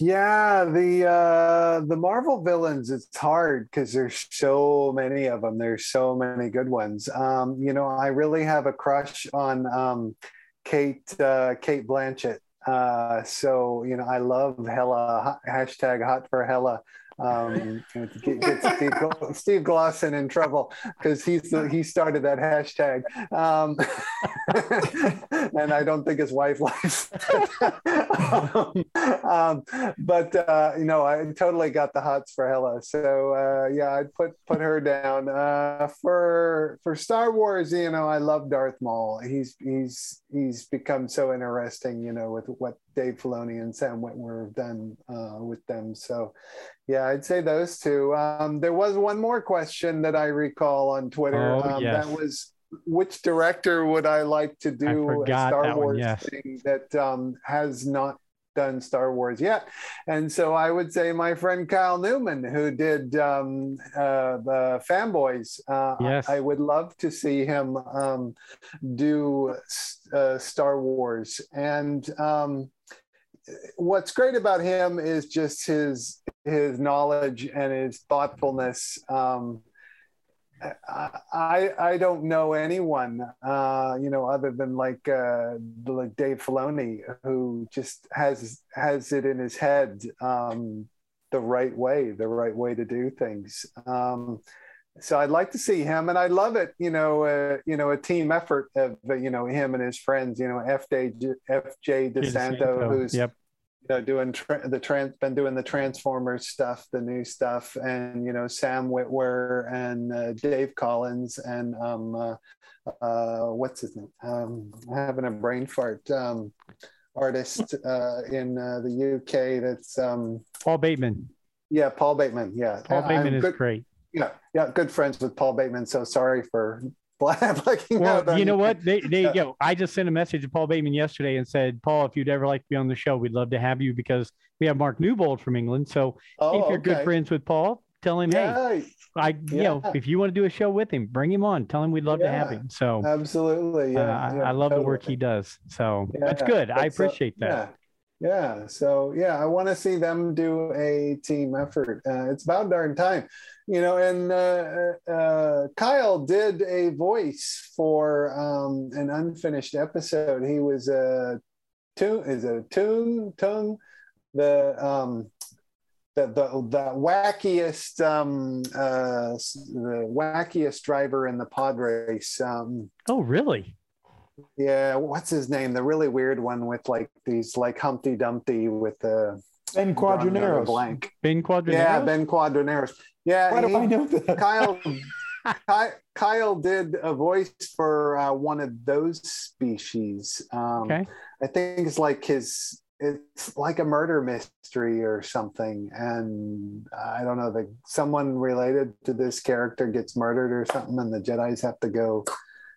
Yeah, the uh, the Marvel villains. It's hard because there's so many of them. There's so many good ones. Um, you know, I really have a crush on um, Cate uh, Cate Blanchett. Uh, so you know, I love Hela hashtag Hot for Hela. Um, get, get Steve, Steve Glosson in trouble because he's the, he started that hashtag, um, and I don't think his wife likes. it. um, but uh, you know, I totally got the hots for Hela. So uh, yeah, I'd put put her down. Uh, for for Star Wars, you know, I love Darth Maul. He's he's he's become so interesting, you know, with what Dave Filoni and Sam Witwer have done uh, with them. So yeah, I'd say those two. Um, there was one more question that I recall on Twitter. Oh, um, yes. That was which director would I like to do a Star that one, Wars yes. thing that um, has not done Star Wars yet? And so I would say my friend Kyle Newman, who did um, uh, the Fanboys. Uh, Yes. I would love to see him um, do uh, Star Wars. And um, what's great about him is just his his knowledge and his thoughtfulness. Um, I, I don't know anyone, uh, you know, other than like uh, like Dave Filoni, who just has has it in his head um, the right way, the right way to do things. Um, so I'd like to see him, and I love it. You know, uh, you know, a team effort of you know him and his friends. You know, FJ FJ DeSanto, who's yep. You know doing tra- the trans been doing the transformers stuff the new stuff and you know sam witwer and uh, dave collins and um uh, uh what's his name um having a brain fart um artist uh in uh, the uk that's um Paul Bateman. yeah paul bateman yeah Paul I'm Bateman is good, great. yeah yeah good friends with paul bateman so sorry for blacking Well, on you know what? They, there you Yeah. go. I just sent a message to Paul Bateman yesterday and said, Paul, if you'd ever like to be on the show, we'd love to have you because we have Mark Newbold from England. So oh, if you're good friends with Paul, tell him, hey, yeah, I, you know, if you want to do a show with him, bring him on. Tell him we'd love to have him. So absolutely uh, yeah, I- I love the work he does. So that's good. I that's, uh, appreciate that. Yeah. Yeah. So yeah, I want to see them do a team effort. Uh, it's about darn time, you know. And uh, uh, Kyle did a voice for um, an unfinished episode. He was a tune. Is it a tune? Tongue? The um, the the, the wackiest um, uh, the wackiest driver in the pod race. Um, Oh, really? yeah, what's his name? The really weird one with like these like Humpty Dumpty with the Ben drawing Quadinaros. blank. Ben Quadinaros? Yeah, Ben Quadinaros. Yeah, Why do I know that? Kyle, Kyle Kyle did a voice for uh, one of those species. Um, Okay. I think it's like his. It's like a murder mystery or something, and I don't know. The someone related to this character gets murdered or something, and the Jedi's have to go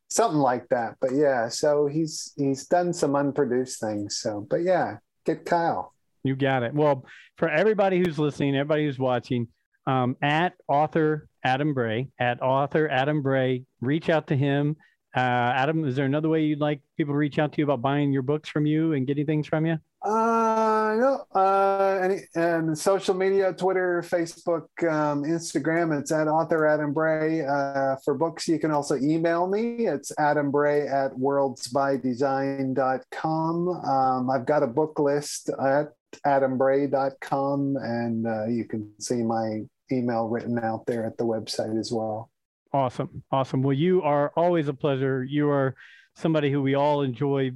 something like that. But yeah, so he's he's done some unproduced things. So, but yeah, get Kyle. You got it. Well, for everybody who's listening, everybody who's watching, um, at author Adam Bray, at author Adam Bray, reach out to him. Uh, Adam, is there another way you'd like people to reach out to you about buying your books from you and getting things from you? Uh, no, uh, any, and social media, Twitter, Facebook, um, Instagram, it's at author Adam Bray. Uh, for books, you can also email me. It's Adam Bray at worldsbydesign.com. Um, I've got a book list at adambray.com, and uh, you can see my email written out there at the website as well. Awesome. Awesome. Well, you are always a pleasure. You are somebody who we all enjoy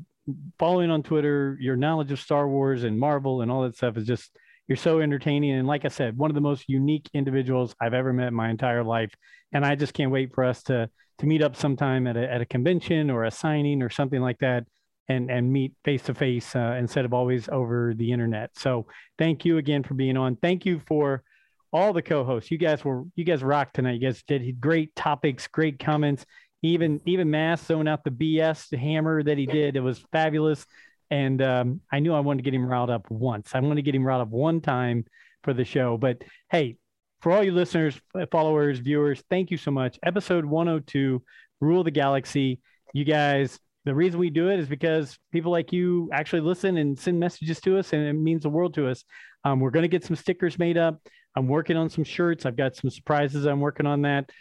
following on Twitter. Your knowledge of Star Wars and Marvel and all that stuff is just You're so entertaining. And like I said, one of the most unique individuals I've ever met in my entire life. And I just can't wait for us to, to meet up sometime at a, at a convention or a signing or something like that and, and meet face to face instead of always over the internet. So thank you again for being on. Thank you for all the co-hosts. You guys were, you guys rocked tonight. You guys did great topics, great comments even even Mass throwing out the BS hammer that he did. It was fabulous. And um, I knew I wanted to get him riled up once. I wanted to get him riled up one time for the show. But hey, for all you listeners, followers, viewers, thank you so much. Episode 102, Rule the Galaxy. You guys, the reason we do it is because people like you actually listen and send messages to us, and it means the world to us. Um, we're going to get some stickers made up. I'm working on some shirts. I've got some surprises. I'm working on that.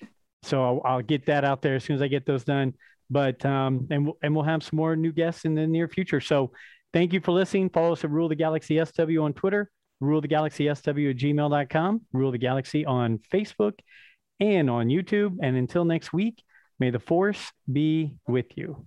So I'll, I'll, get that out there as soon as I get those done. But um, and we'll, and we'll have some more new guests in the near future. So thank you for listening. Follow us at Rule the Galaxy SW on Twitter, Rule the Galaxy SW at gmail.com, Rule the Galaxy on Facebook and on YouTube. And until next week, may the force be with you.